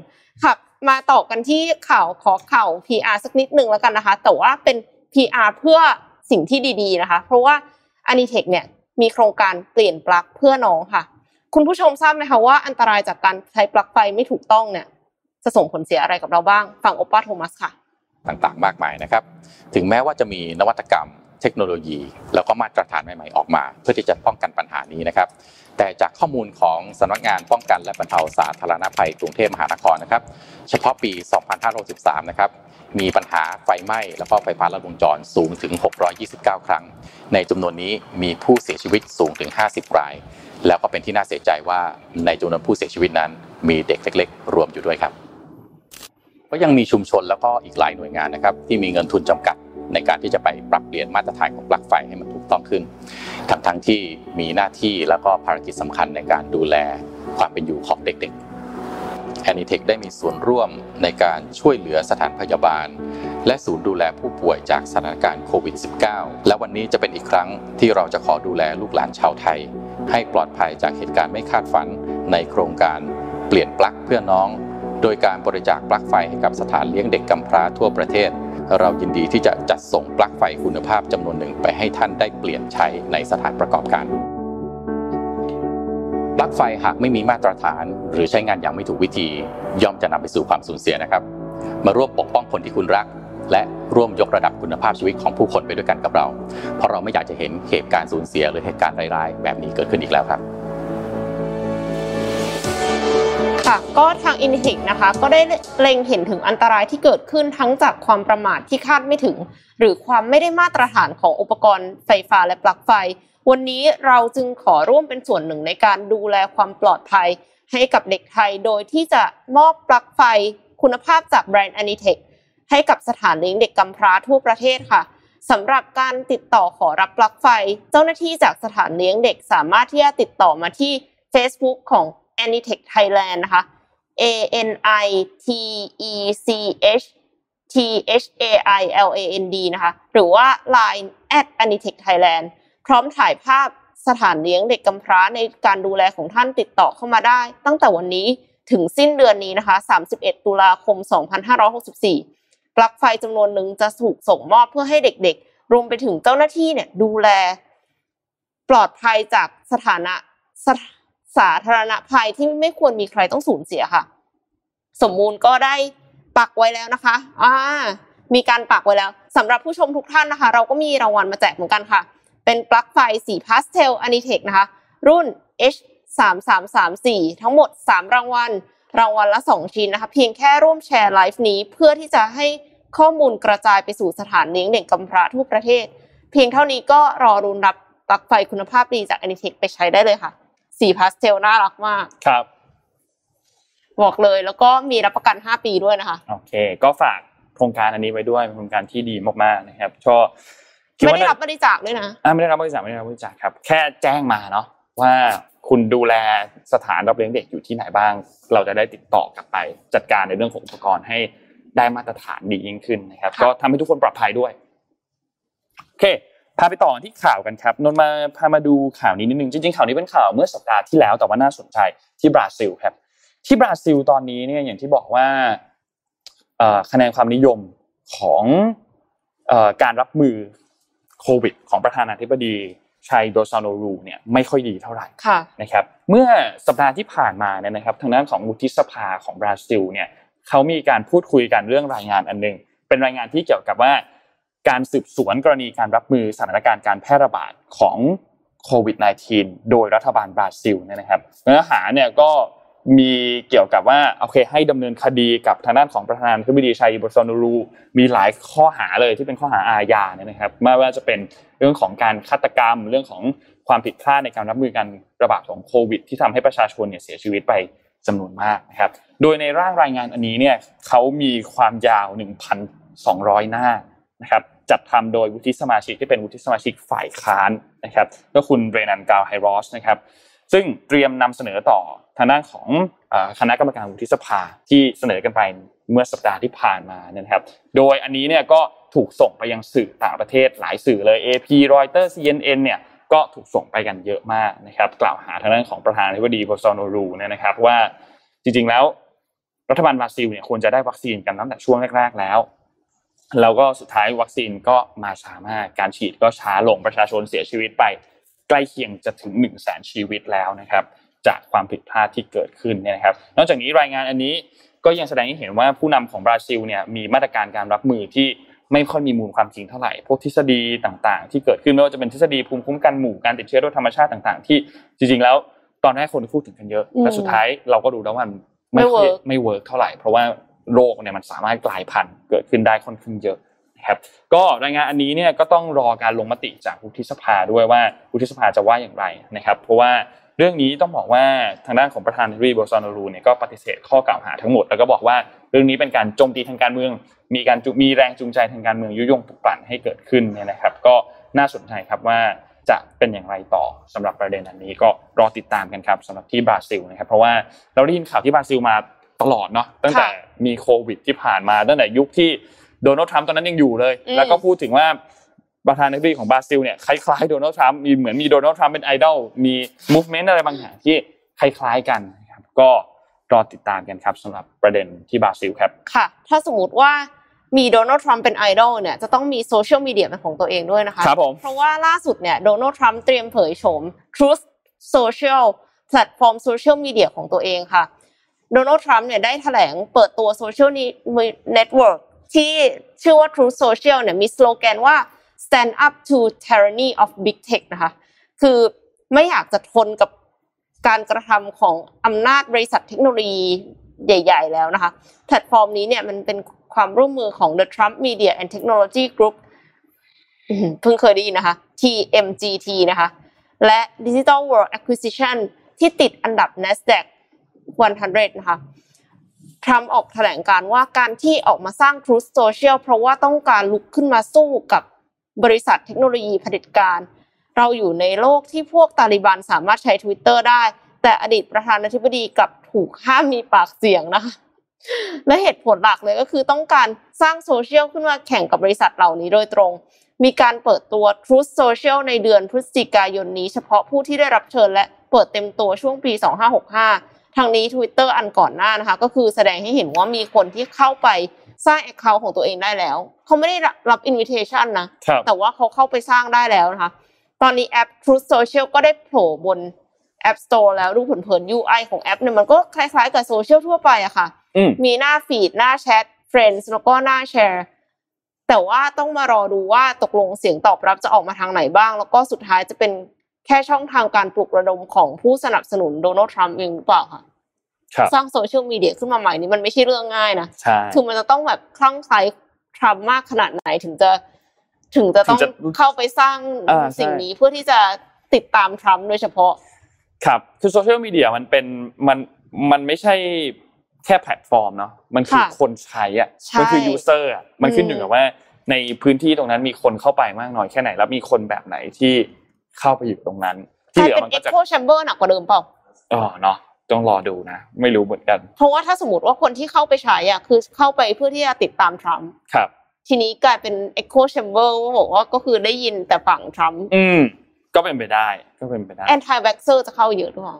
D: ค่ะ มาต่อกันที่ข่าวขอข่าว PR สักนิดนึงแล้วกันนะคะ แต่ว่าเป็น PR เพื่อ สิ่งที่ดีๆนะคะ เพราะว่าอานิเทคเนี่ยมีโครงการเปลี่ยนปลั๊กเพื่อน้องค่ะ คุณผู้ชมทราบไหมคะว่าอันตรายจากการใช้ปลั๊กไฟไม่ถูกต้องเนี่ยจะส่งผลเสียอะไรกับเราบ้าง ฟังโอป้าโทมัสค่ะ
A: ต่างๆ มากมายนะครับ ถึงแม้ว่าจะมีนวัตกรรม เทคโนโลยี แล้วก็มาตรฐานใหม่ๆออกมา เพื่อที่จะป้องกันปัญหานี้นะครับ แต่จากข้อมูลของสำนักงานป้องกันและบรรเทาสาธารณภัยกรุงเทพมหานครนะครับ เฉพาะปี 2563 นะครับมีปัญหาไฟไหม้แล้วก็ไฟฟ้าลัดวงจรสูงถึง 629 ครั้ง ในจำนวนนี้มีผู้เสียชีวิตสูงถึง 50 ราย แล้วก็เป็นที่น่าเสียใจว่าในจำนวนผู้เสียชีวิตนั้น มีเด็กเล็กๆ รวมอยู่ด้วยครับ ก็ยังมีชุมชนแล้วก็อีกหลายหน่วยงานนะครับ ที่มีเงินทุนจำกัด ในการที่จะไปปรับเปลี่ยนมาตรฐานของปลั๊กไฟให้มันถูกต้องขึ้น ทั้งทั้งๆที่มีหน้าที่แล้วก็ภารกิจสำคัญในการดูแลความเป็นอยู่ของเด็กๆ a n i t e c h ได้มีส่วนร่วมในการช่วยเหลือสถานพยาบาล และศูนย์ดูแลผู้ป่วยจากสถานการณ์โควิด -19 และวันนี้จะเป็นอีกครั้งที่เราจะขอดูแลลูกหลานชาวไทย ให้ปลอดภัยจากเหตุการณ์ไม่คาดฝันในโครงการเปลี่ยนปลั๊กเพื่อน้อง โดยการบริจาคปลั๊กไฟให้กับสถานเลี้ยงเด็กกำพร้าทั่วประเทศ เรายินดีที่จะจัดส่งปลั๊กไฟคุณภาพจำนวนหนึ่งไปให้ท่านได้เปลี่ยนใช้ในสถานประกอบการปลั๊กไฟหากไม่มีมาตรฐาน หรือใช้งานอย่างไม่ถูกวิธี ย่อมจะนำไปสู่ความสูญเสียนะครับ มาร่วมปกป้องคนที่คุณรัก และร่วมยกระดับคุณภาพชีวิตของผู้คนไปด้วยกันกับเรา เพราะเราไม่อยากจะเห็นเหตุการณ์สูญเสียหรือเหตุการณ์ร้ายๆ แบบนี้เกิดขึ้นอีกแล้วครับ
D: ค่ะก็ทาง i n t e c h นะคะ ก็ได้เล็งเห็นถึงอันตรายที่เกิดขึ้นทั้งจากความประมาทที่คาดไม่ถึง หรือความไม่ได้มาตรฐานของอุปกรณ์ไฟฟ้าและปลั๊กไฟ วันนี้เราจึงขอร่วมเป็นส่วนหนึ่งในการดูแลความปลอดภัย ให้กับเด็กไทยโดยที่จะมอบปลั๊กไฟคุณภาพจากแบรนด์ Anitech ให้กับสถานเลี้ยงเด็กกำพร้าทั่วประเทศค่ะสำหรับการติดต่อขอรับปลั๊กไฟ เจ้าหน้าที่จากสถานเลี้ยงเด็กสามารถที่จะติดต่อมาที่ Facebook ของ Anitech Thailand นะคะ A N I T E C H T H A I L A N D นะคะ หรือว่า Line at Anitech Thailand พร้อมถ่ายภาพสถานเลี้ยงเด็กกำพร้าในการดูแลของท่านติดต่อเข้ามาได้ ตั้งแต่วันนี้ถึงสิ้นเดือนนี้นะคะ 31 ตุลาคม 2564 ปลั๊กไฟจำนวนหนึ่งจะถูกส่งมอบเพื่อให้เด็กๆ รวมไปถึงเจ้าหน้าที่เนี่ยดูแล ปลอดภัยจากสถานะสถ สาธารณภัยที่ไม่ควรมีใครต้องสูญเสียค่ะ สมมูลก็ได้ปักไว้แล้วนะคะอ่ามีการปักไว้แล้วสำหรับผู้ชมทุกท่านนะคะ เราก็มีรางวัลมาแจกเหมือนกันค่ะ เป็นปลั๊กไฟสีพาสเทลอนิเทคนะคะ รุ่น H 3 3 3 4 ทั้งหมด 3 รางวัล รางวัลละ 2 ชิ้นนะคะ เพียงแค่ร่วมแชร์ไลฟ์นี้เพื่อที่จะให้ข้อมูลกระจายไปสู่สถานเลี้ยงเด็กกำพร้าทั่วประเทศ เพียงเท่านี้ก็รอลุ้นรับปลั๊กไฟคุณภาพดีจากอนิเทคไปใช้ได้เลยค่ะ สีพาสเทลน่ารักมาก
C: ครับ
D: บอกเลยแล้วก็มีรับประกัน 5 ปีด้วยนะคะ
C: โอเค ก็ฝากโครงการอันนี้ไว้ด้วยเป็นโครงการที่ดีมากๆนะครับก็คิ
D: ไม่
C: ว่า
D: ได้
C: น่า
D: รับบริจาคด้วยนะ
C: อ่าไม่ได้รับบริจาคไม่ได้รับบริจาคครับ แค่แจ้งมาเนาะว่าคุณดูแลสถานรับเลี้ยงเด็กอยู่ที่ไหนบ้าง เราจะได้ติดต่อกลับไป จัดการในเรื่องของอุปกรณ์ให้ได้มาตรฐานดียิ่งขึ้นนะครับ
D: ค่ะ
C: ก็ทำให้ทุกคนปลอดภัยด้วยโอเค พาไปต่อที่ข่าวกันครับนนท์มาพามาดูข่าวนี้นิดนึงจริงๆข่าวนี้เป็นข่าวเมื่อสัปดาห์ที่แล้วแต่ว่าน่าสนใจที่บราซิลครับที่บราซิลตอนนี้เนี่ยอย่างที่บอกว่าเอ่อคะแนนความนิยมของเอ่อการรับมือโควิด ของประธานาธิบดีชัยโบซาโนรูเนี่ยไม่ค่อยดีเท่าไหร่
D: ค่ะ
C: นะครับเมื่อสัปดาห์ที่ผ่านมาเนี่ยนะครับทางด้านของวุฒิสภาของบราซิลเนี่ยเขามีการพูดคุยกันเรื่องรายงานอันหนึง เป็นรายงานที่เกี่ยวกับว่า การสืบสวนกรณีการรับมือสถานการณ์การแพร่ระบาดของโควิด -19 โดยรัฐบาลบราซิลเนี่ยนะครับเนื้อหาเนี่ยก็มีเกี่ยวกับว่าโอเคให้ดำเนินคดีกับทางด้านของประธานาธิบดีชัยโซนูรู มีหลายข้อหาเลยที่เป็นข้อหาอาญาเนี่ยนะครับไม่ว่าจะเป็นเรื่องของการฆาตกรรม เรื่องของความผิดพลาดในการรับมือการระบาดของโควิด ที่ทำให้ประชาชนเนี่ยเสียชีวิตไปจำนวนมากนะครับโดยในร่างรายงานอันนี้เนี่ยเขามีความยาว 1,200 หน้า นะครับจัดทำโดยวุฒิสมาชิกที่เป็นวุฒิสมาชิกฝ่ายค้านนะครับก็คุณเรนันกาวไฮรอสนะครับซึ่งเตรียมนำเสนอต่อทางด้านของคณะกรรมการวุฒิสภาที่เสนอกันไปเมื่อสัปดาห์ที่ผ่านมานะครับ โดยอันนี้เนี่ยก็ถูกส่งไปยังสื่อต่างประเทศหลายสื่อเลย AP Reuters CNN เนี่ยก็ถูกส่งไปกันเยอะมากนะครับ กล่าวหาทางด้านของประธานาธิบดีโบซาโนรูเนี่ยนะครับว่าจริงๆแล้วรัฐบาลบราซิลเนี่ยควรจะได้วัคซีนกันตั้งแต่ช่วงแรกๆแล้ว แล้วก็สุดท้ายวัคซีนก็มาช้ามากการฉีดก็ช้าลงประชาชนเสียชีวิตไป ใกล้เคียงจะถึงหนึ่งแสนชีวิตแล้วนะครับ จากความผิดพลาดที่เกิดขึ้นเนี่ยนะครับ นอกจากนี้รายงานอันนี้ก็ยังแสดงให้เห็นว่าผู้นำของบราซิลเนี่ยมีมาตรการการรับมือที่ไม่ค่อยมีมูลความจริงเท่าไหร่ พวกทฤษฎีต่างๆ ที่เกิดขึ้นไม่ว่าจะเป็นทฤษฎีภูมิคุ้มกันหมู่การติดเชื้อโดยธรรมชาติต่างๆ ที่จริงๆแล้วตอนแรกคนพูดถึงกันเยอะ
D: อืม
C: แต่สุดท้ายเราก็ดูแล้วว่ามัน
D: ไม่
C: ค่อย
D: work
C: ไม่ work เท่าไหร่เพราะว่า โรคเนี่ยมันสามารถกลายพันธุ์เกิดขึ้นได้ค่อนข้างเยอะนะครับก็รายงานอันนี้เนี่ยก็ต้องรอการลงมติจากวุฒิสภาด้วยว่าวุฒิสภาจะว่าอย่างไรนะครับ เพราะว่าเรื่องนี้ต้องบอกว่าทางด้านของประธานาธิบดีโบลโซนารูเนี่ยก็ปฏิเสธข้อกล่าวหาทั้งหมดแล้วก็บอกว่าเรื่องนี้เป็นการโจมตีทางการเมือง มีการมีแรงจูงใจทางการเมืองยุยงปลุกปั่นให้เกิดขึ้นเนี่ยนะครับ ก็น่าสนใจครับว่าจะเป็นอย่างไรต่อสำหรับประเด็นอันนี้ก็รอติดตามกันครับสำหรับที่บราซิลนะครับเพราะว่าเราได้ยินข่าวที่บราซิลมา ตลอดเนาะตั้งแต่มีโควิดที่ผ่านมาตั้งแต่ยุคที่โดนัลด์ทรัมป์ตอนนั้นยังอยู่เลย
D: อืม
C: แล้วก็พูดถึงว่าประธานาธิบดีของบราซิลเนี่ยคล้ายๆโดนัลด์ทรัมป์มีเหมือนมีโดนัลด์ทรัมป์เป็นไอดอลมี movement อะไรบางอย่างที่คล้ายๆกันนะครับก็รอติดตามกันครับสำหรับประเด็นที่บราซิลครับ
D: ค่ะ ถ้าสมมติว่ามีโดนัลด์ทรัมป์เป็นไอดอลเนี่ยจะต้องมีโซเชียลมีเดียเป็นของตัวเองด้วยนะคะ
C: ครับผม
D: เพราะว่าล่าสุดเนี่ยโดนัลด์ทรัมป์เตรียมเผยโฉม Truth Social แพลตฟอร์มโซเชียลมีเดียของตัวเองค่ะ โดนัลด์ทรัมป์เนี่ยได้แถลงเปิดตัวโซเชียลเน็ตเวิร์กที่ชื่อว่า Truth Social เนี่ยมีสโลแกนว่า stand up to tyranny of big tech นะคะ คือไม่อยากจะทนกับการกระทำของอำนาจบริษัทเทคโนโลยีใหญ่ ๆ แล้วนะคะ แพลตฟอร์มนี้เนี่ยมันเป็นความร่วมมือของ The Trump Media and Technology Group เพิ่งเคยได้ยินนะคะ TMGT นะคะ และ Digital World Acquisition ที่ติดอันดับ NASDAQ 100 นะคะทรัมป์ออกแถลงการว่าการที่ออกมาสร้าง Truth Social เพราะว่าต้องการลุกขึ้นมาสู้กับบริษัทเทคโนโลยีเผด็จการ เราอยู่ในโลกที่พวกตาลิบันสามารถใช้ Twitter ได้ แต่อดีตประธานาธิบดีกลับถูกห้ามมีปากเสียงนะคะและเหตุผลหลักเลยก็คือต้องการสร้างโซเชียลขึ้นมาแข่งกับบริษัทเหล่านี้โดยตรง มีการเปิดตัว Truth Social ในเดือนพฤศจิกายนนี้ เฉพาะผู้ที่ได้รับเชิญและเปิดเต็มตัวช่วงปี 2565 ทางนี้ Twitter อันก่อนหน้านะคะ ก็คือแสดงให้เห็นว่ามีคนที่เข้าไปสร้าง Account ของตัวเองได้แล้ว เขาไม่ได้รับ Invitation นะ
C: ครับ
D: แต่ว่าเขาเข้าไปสร้างได้แล้วนะคะ ตอนนี้แอป Truth Social ก็ได้โผล่บน App Store แล้วดูเผินๆ UI ของแอปเนี่ยมันก็คล้ายๆกับโซเชียลทั่วไปอะค่ะ
C: อืม
D: มีหน้า feed หน้าแชท Friends แล้วก็หน้าแชร์ แต่ว่าต้องมารอดูว่าตกลงเสียงตอบรับจะออกมาทางไหนบ้าง แล้วก็สุดท้ายจะเป็น แค่ช่องทางการปลุกระดมของผู้สนับสนุนโดนัลด์ทรัมป์เองหรือเปล่าคะ
C: ครับ
D: สร้างโซเชียลมีเดียขึ้นมาใหม่นี่มันไม่ใช่เรื่องง่ายนะ
C: ใช่
D: คือมันจะต้องแบบคลั่งไคล้ทรัมป์มากขนาดไหนถึงจะถึงจะต้อง
C: ถึงจะ
D: เข้าไปสร้าง
C: อ่าใช่
D: สิ่งนี้เพื่อที่จะติดตามทรัมป์โดยเฉพาะ
C: ครับ คือโซเชียลมีเดียมันเป็นมันมันไม่ใช่แค่แพลตฟอร์มเนาะมันคือ
D: ค่ะ
C: คนใช้อะ
D: ใช่
C: มันคือยูเซอร์อะมันขึ้นอยู่
D: อืม
C: กับว่าในพื้นที่ตรงนั้นมีคนเข้าไปมากน้อยแค่ไหน แล้วมีคนแบบไหนที่ เข้าไปอยู่ตรงนั้น
D: ก
C: ที่
D: ลา
C: เห
D: ย
C: ลือ
D: เป็น
C: มัน
D: เอ็
C: ก็
D: ก
C: จะ
D: โคแชมเบอร์หนักกว่าเดิมเปล่า
C: อ๋อเนาะต้องรอดูนะ ไม่รู้เหมือนกัน
D: เพราะว่าถ้าสมมติว่าคนที่เข้าไปใช้อะคือเข้าไปเพื่อที่จะติดตามทรัมป์
C: ครับ
D: ทีนี้กลายเป็น echo chamber ว่าบอกว่าก็คือได้ยินแต่ฝั่งทรัมป์
C: อืมก็เป็นไปได้ ก็เป็นไปได้
D: anti vaxxer จะเข้าเยอะหรือเปล่า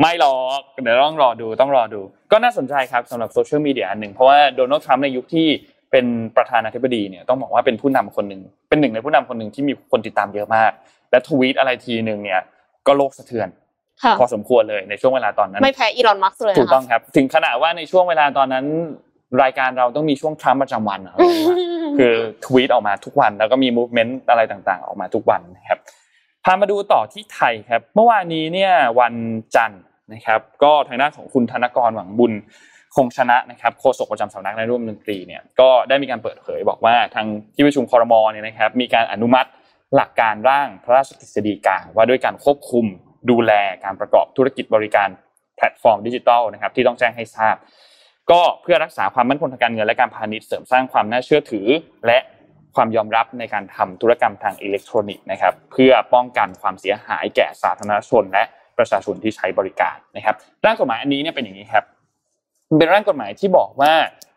C: ไม่หรอกเดี๋ยวต้องรอดูต้องรอดู ก็น่าสนใจครับสำหรับโซเชียลมีเดียอันหนึ่งเพราะว่าโดนัลด์ทรัมป์ในยุคที่ เป็นประธานาธิบดีเนี่ยต้องบอกว่าเป็นผู้นำคนหนึ่งเป็นหนึ่งในผู้นำคนหนึ่งที่มีคนติดตามเยอะมาก และทวีตอะไรทีหนึ่งเนี่ยก็โลกสะเทือน
D: ค่ะ
C: พอสมควรเลยในช่วงเวลาตอนนั้น
D: ไม่แพ้อีลอนมัสก์เลย
C: ถูก
D: นะ
C: ต้อง
D: คะ
C: ครับ ถึงขนาดว่าในช่วงเวลาตอนนั้น รายการเราต้องมีช่วงทรัมป์ประจำวันอะไรอย่างเงี้ยคือทวีตออกมาทุกวันแล้วก็มีมูฟเมนต์อะไรต่างๆ ออกมาทุกวันนะครับพามาดูต่อที่ไทยครับ เมื่อวานนี้เนี่ยวันจันทร์นะครับ ก็ทางด้านของคุณธนกรหวังบุญ คงชนะนะครับโฆษกประจำสำนักนายร่วมดนตรีเนี่ยก็ได้มีการเปิดเผยบอกว่าทางที่ประชุมคอรมอเนี่ยนะครับมีการอนุมัติหลักการร่างพระราชกฤษฎีกาว่าด้วยการควบคุมดูแลการประกอบธุรกิจบริการแพลตฟอร์มดิจิทัลนะครับที่ต้องแจ้งให้ทราบ ก็เพื่อรักษาความมั่นคงทางการเงินและการพาณิชย์เสริมสร้างความน่าเชื่อถือ และความยอมรับในการทำธุรกรรมทางอิเล็กทรอนิกส์นะครับเพื่อป้องกันความเสียหายแก่สาธารณชน และประชาชนที่ใช้บริการนะครับร่างกฎหมายอันนี้เนี่ยเป็นอย่างนี้ครับ เป็นร่างกฎหมายที่บอกว่า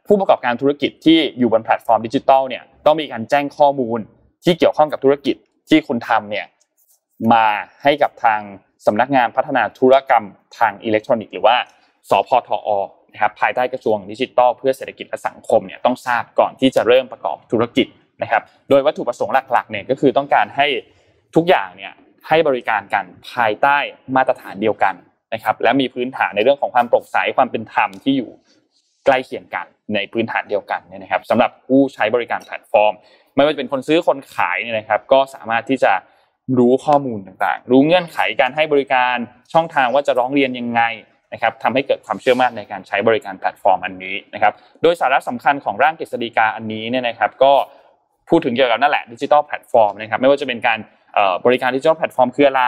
C: ผู้ประกอบการธุรกิจที่อยู่บนแพลตฟอร์มดิจิทัลเนี่ยต้องมีการแจ้งข้อมูลที่เกี่ยวข้องกับธุรกิจที่คุณทำเนี่ยมาให้กับทางสำนักงานพัฒนาธุรกรรมทางอิเล็กทรอนิกส์หรือว่าสพทอนะครับภายใต้กระทรวงดิจิทัลเพื่อเศรษฐกิจและสังคมเนี่ยต้องทราบก่อนที่จะเริ่มประกอบธุรกิจนะครับ โดยวัตถุประสงค์หลักๆเนี่ยก็คือต้องการให้ทุกอย่างเนี่ยให้บริการกันภายใต้มาตรฐานเดียวกัน นะครับและมีพื้นฐานในเรื่องของความโปร่งใสความเป็นธรรมที่อยู่ใกล้เคียงกันในพื้นฐานเดียวกันเนี่ยนะครับสำหรับผู้ใช้บริการแพลตฟอร์ม ไม่ว่าจะเป็นคนซื้อคนขายเนี่ยนะครับ ก็สามารถที่จะรู้ข้อมูลต่างๆ รู้เงื่อนไขการให้บริการช่องทางว่าจะร้องเรียนยังไงนะครับทำให้เกิดความเชื่อมั่นในการใช้บริการแพลตฟอร์มอันนี้นะครับโดยสาระสำคัญของร่างกฤษฎีกาอันนี้เนี่ยนะครับก็พูดถึงเกี่ยวกับนั่นแหละดิจิทัลแพลตฟอร์มนะครับไม่ว่าจะเป็นการบริการดิจิทัลแพลตฟอร์มคืออะไร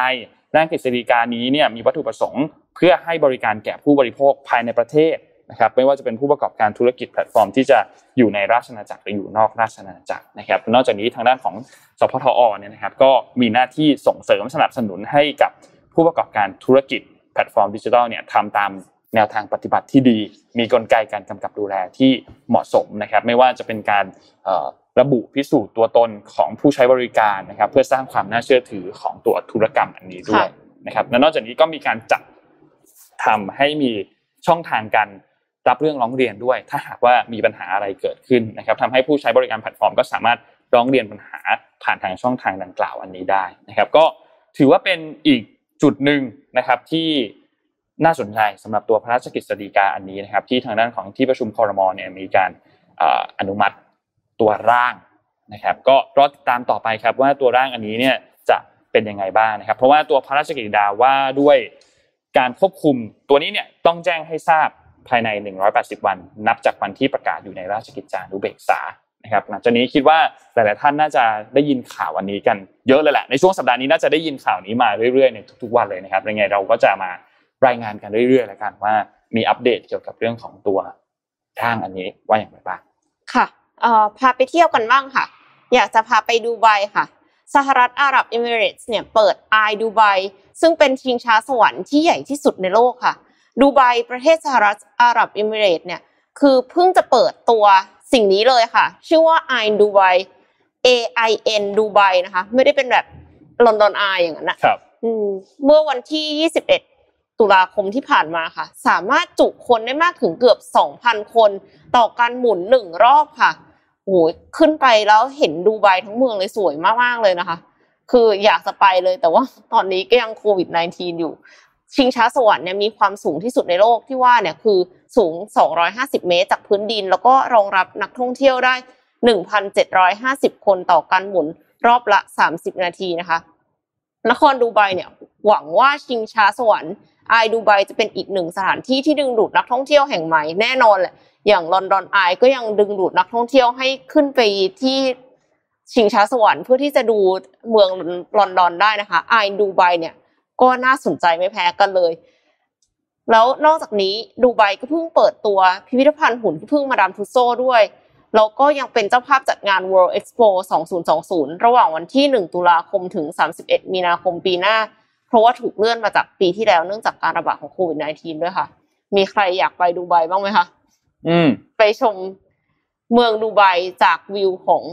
C: ร่างกฤษฎีกานี้เนี่ยมีวัตถุประสงค์ เพื่อให้บริการแก่ผู้บริโภคภายในประเทศนะครับไม่ว่าจะเป็นผู้ประกอบการธุรกิจแพลตฟอร์มที่จะอยู่ในราชอาณาจักรหรืออยู่นอกราชอาณาจักรนะครับ นอกจากนี้ทางด้านของสพธอเนี่ยนะครับก็มีหน้าที่ส่งเสริมสนับสนุนให้กับผู้ประกอบการธุรกิจแพลตฟอร์มดิจิทัลเนี่ยทำตามแนวทางปฏิบัติที่ดี มีกลไกการกำกับดูแลที่เหมาะสมนะครับ ไม่ว่าจะเป็นการ ระบุพิสูจน์ตัวตนของผู้ใช้บริการนะครับ เพื่อสร้างความน่าเชื่อถือของตัวธุรกรรมอันนี้ด้วยนะครับและนอกจากนี้ก็มีการจัดทำให้มีช่องทางการรับเรื่องร้องเรียนด้วย ถ้าหากว่ามีปัญหาอะไรเกิดขึ้นนะครับทำให้ผู้ใช้บริการแพลตฟอร์ม ก็สามารถร้องเรียนปัญหาผ่านทางช่องทางดังกล่าวอันนี้ได้นะครับ ก็ถือว่าเป็นอีกจุดหนึ่งนะครับที่น่าสนใจสำหรับตัวพระราชกฤษฎีกาอันนี้นะครับ ที่ทางด้านของที่ประชุมคอรมอเนี่ยมีการเอ่ออนุมัติ ตัวร่างนะครับก็รอติดตามต่อไปครับว่าตัวร่างอันนี้เนี่ยจะเป็นยังไงบ้างนะครับ เพราะว่าตัวพระราชกฤษฎาว่าด้วยการควบคุมตัวนี้เนี่ยต้องแจ้งให้ทราบภายใน 180 วัน นับจากวันที่ประกาศอยู่ในราชกิจจานุเบกษานะครับหลังจากนี้คิดว่าหลาย ๆ ท่านน่าจะได้ยินข่าวอันนี้กันเยอะเลยแหละในช่วงสัปดาห์นี้น่าจะได้ยินข่าวนี้มาเรื่อย ๆ ในทุก ๆ วันเลยนะครับยังไงเราก็จะมารายงานกันเรื่อย ๆ แล้วกันว่ามีอัปเดตเกี่ยวกับเรื่องของตัวร่างอันนี้ว่าอย่างไรบ้าง
D: ค่ะ เอ่อพาไปเที่ยวกันบ้างค่ะ อยากจะพาไปดูไบค่ะสหรัฐอาหรับเอมิเรตส์เนี่ยเปิดไอดูไบซึ่งเป็นชิงช้าสวรรค์ที่ใหญ่ที่สุดในโลกค่ะดูไบประเทศสหรัฐอาหรับเอมิเรตส์เนี่ยคือเพิ่งจะเปิดตัวสิ่งนี้เลยค่ะ ชื่อว่า i ดูไบ A I N ดูไบนะคะ ไม่ได้เป็นแบบลอนดอนไออย่างนั้นนะ
C: ครับ
D: อืมเมื่อวันที่ 21 ตุลาคมที่ผ่านมาค่ะ สามารถจุคนได้มากถึงเกือบ 2,000 คน ต่อการหมุนหนึ่งรอบค่ะ โอ้ยขึ้นไปแล้วเห็นดูไบทั้งเมืองเลยสวยมากๆเลยนะคะ คืออยากจะไปเลยแต่ว่าตอนนี้ก็ยังโควิด -19 อยู่ ชิงช้าสวรรค์เนี่ยมีความสูงที่สุดในโลกที่ว่าเนี่ยคือสูง 250 เมตรจากพื้นดิน แล้วก็รองรับนักท่องเที่ยวได้ 1,750 คนต่อการหมุนรอบละ 30 นาทีนะคะ นครดูไบเนี่ยหวังว่าชิงช้าสวรรค์ ไอดูไบจะเป็นอีกหนึ่งสถานที่ที่ดึงดูดนักท่องเที่ยวแห่งใหม่แน่นอนแหละ อย่างลอนดอนไอก็ยังดึงดูดนักท่องเที่ยวให้ขึ้นไปที่ชิงช้าสวรรค์เพื่อที่จะดูเมืองลอนดอนได้นะคะไอดูไบเนี่ยก็น่าสนใจไม่แพ้กันเลย แล้วนอกจากนี้ดูไบก็เพิ่งเปิดตัวพิพิธภัณฑ์หุ่นที่เพิ่งมาดามทุสโซด้วยแล้วก็ยังเป็นเจ้าภาพจัดงาน World Expo 2020 ระหว่างวันที่ 1 ตุลาคมถึง 31 มีนาคมปีหน้า ราะว่าถูกเลื่อนมาจากปีที่แล้วเนื่องจากการระบาดของโควิด -19 ด้วยค่ะ มีใครอยากไปดูไบบ้างไหมคะ
C: อืม
D: ไปชมเมืองดูไบจากวิวของ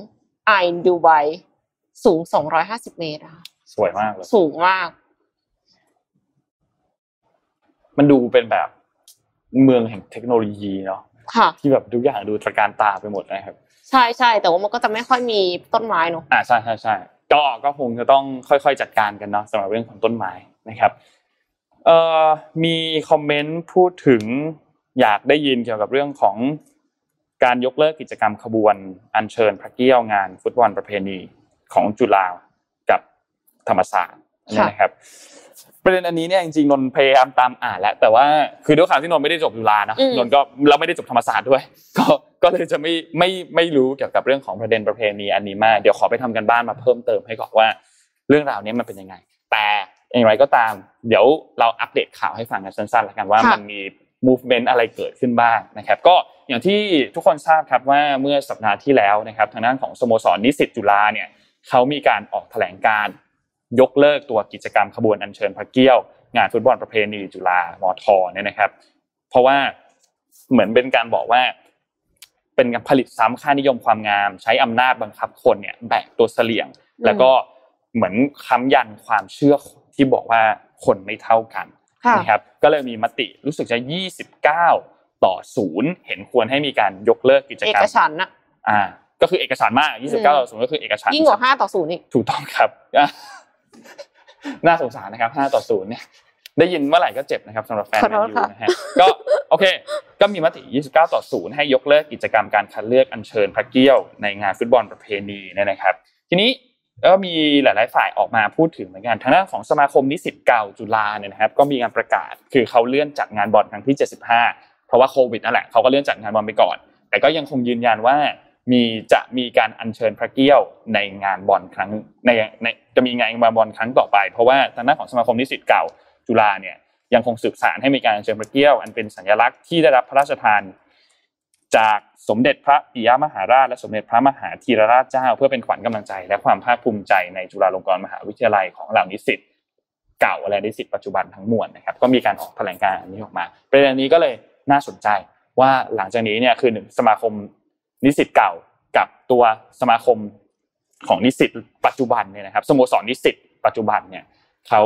D: ไอดูไบสูง 250 เมตรอะค่ะ
C: สวยมากเลย
D: สูงมาก
C: มันดูเป็นแบบเมืองแห่งเทคโนโลยีเนาะ
D: ค่ะ
C: ที่แบบทุกอย่างดูตระการตาไปหมดนะครับ
D: ใช่ใช่แต่ว่ามันก็จะไม่ค่อยมีต้นไม้เนอะ
C: อ่าใช่ใช่ใช่ ก็ก็คงจะต้องค่อยๆจัดการกันเนาะสำหรับเรื่องของต้นไม้นะครับเอ่อมีคอมเมนต์พูดถึงอยากได้ยินเกี่ยวกับเรื่องของการยกเลิกกิจกรรมขบวนอัญเชิญพระเกี้ยวงานฟุตบอลประเพณีของจุฬากับธรรมศาสตร์อันนี้นะครับ ประเด็นอันนี้เนี่ยจริงๆนนท์พยายามตามอ่านแล้วแต่ว่าคือด้วยความที่นนท์ไม่ได้จบจุฬาเนอะนนท์ก็เราไม่ได้จบธรรมศาสตร์ด้วย ก็ก็เลยจะไม่ไม่ไม่รู้เกี่ยวกับเรื่องของประเด็นประเพณีอันนี้มากเดี๋ยวขอไปทำกันบ้านมาเพิ่มเติมให้ก่อนว่า เรื่องราวนี้มันเป็นยังไง แต่อย่างไรก็ตาม เดี๋ยวเราอัปเดตข่าวให้ฟังกันสั้นๆแล้วกันว่ามันมี movement อะไรเกิดขึ้นบ้างนะครับ ก็อย่างที่ทุกคนทราบครับว่าเมื่อสัปดาห์ที่แล้วนะครับ ทางด้านของสโมสรนิสิตจุฬาเนี่ยเขามีการออกแถลงการ ยกเลิกตัวกิจกรรมขบวนอัญเชิญพระเกี้ยว งานฟุตบอลประเพณีจุฬามอทอเนี่ยนะครับ เพราะว่าเหมือนเป็นการบอกว่า เป็นการผลิตซ้ำค่านิยมความงาม ใช้อำนาจบังคับคนเนี่ยแบกตัวเสลี่ยง แล้วก็เหมือนค้ำยันความเชื่อที่บอกว่าคนไม่เท่ากัน
D: ค่ะ
C: นะครับก็เลยมีมติรู้สึกจะ 29 ต่อศูนย์เห็นควรให้มีการยกเลิกกิจ
D: เอก
C: รรม
D: ฉันท์น่ะ
C: อ่าก็คือเอกสารมาก 29 ต่อศูนย์ก็คือเอกสาร
D: ยิ่งกว่าห้าต่อศูนย์อีก
C: ถูกต้องครับอะ น่าสงสารนะครับ5ต่อ0เนี่ยได้ยินเมื่อไหร่ก็เจ็บนะครับสำหรับแฟน
D: ขอ
C: แม
D: โท
C: น
D: ษ
C: ยู
D: ค่ะ
C: นะฮะก็โอเค ก็มีมติ 29 ต่อ 0 ให้ยกเลิกกิจกรรมการคัดเลือกอัญเชิญพระเกี้ยวในงานฟุตบอลประเพณีเนี่ยนะครับ ทีนี้ก็มีหลาย ๆ ฝ่ายออกมาพูดถึงเหมือนกันทางด้านของสมาคมนิสิตเก่าจุฬาเนี่ยนะครับ ก็มีการประกาศคือเขาเลื่อนจัดงานบอลครั้งที่ 75 เพราะว่าโควิดนั่นแหละเขาก็เลื่อนจัดงานบอลไปก่อน แต่ก็ยังคงยืนยันว่า มีจะมีการอัญเชิญพระเกี้ยวในงานบอลครั้งในในจะมีงานบอลครั้งต่อไป เพราะว่าทางด้านของสมาคมนิสิตเก่าจุฬาเนี่ยยังคงสืบสานให้มีการอัญเชิญพระเกี้ยวอันเป็นสัญลักษณ์ที่ได้รับพระราชทาน จากสมเด็จพระปิยมหาราช และสมเด็จพระมหาธีรราชเจ้า เพื่อเป็นขวัญกำลังใจ และความภาคภูมิใจในจุฬาลงกรณ์มหาวิทยาลัยของเหล่านิสิตเก่าและนิสิตปัจจุบันทั้งมวลนะครับ ก็มีการออกแถลงการณ์อันนี้ออกมา ประเด็นนี้ก็เลยน่าสนใจว่าหลังจากนี้เนี่ยคือหนึ่งสมาคม นิสิตเก่ากับตัวสมาคมของนิสิตปัจจุบันเนี่ยนะครับสโมสรนิสิตปัจจุบันเนี่ยเขา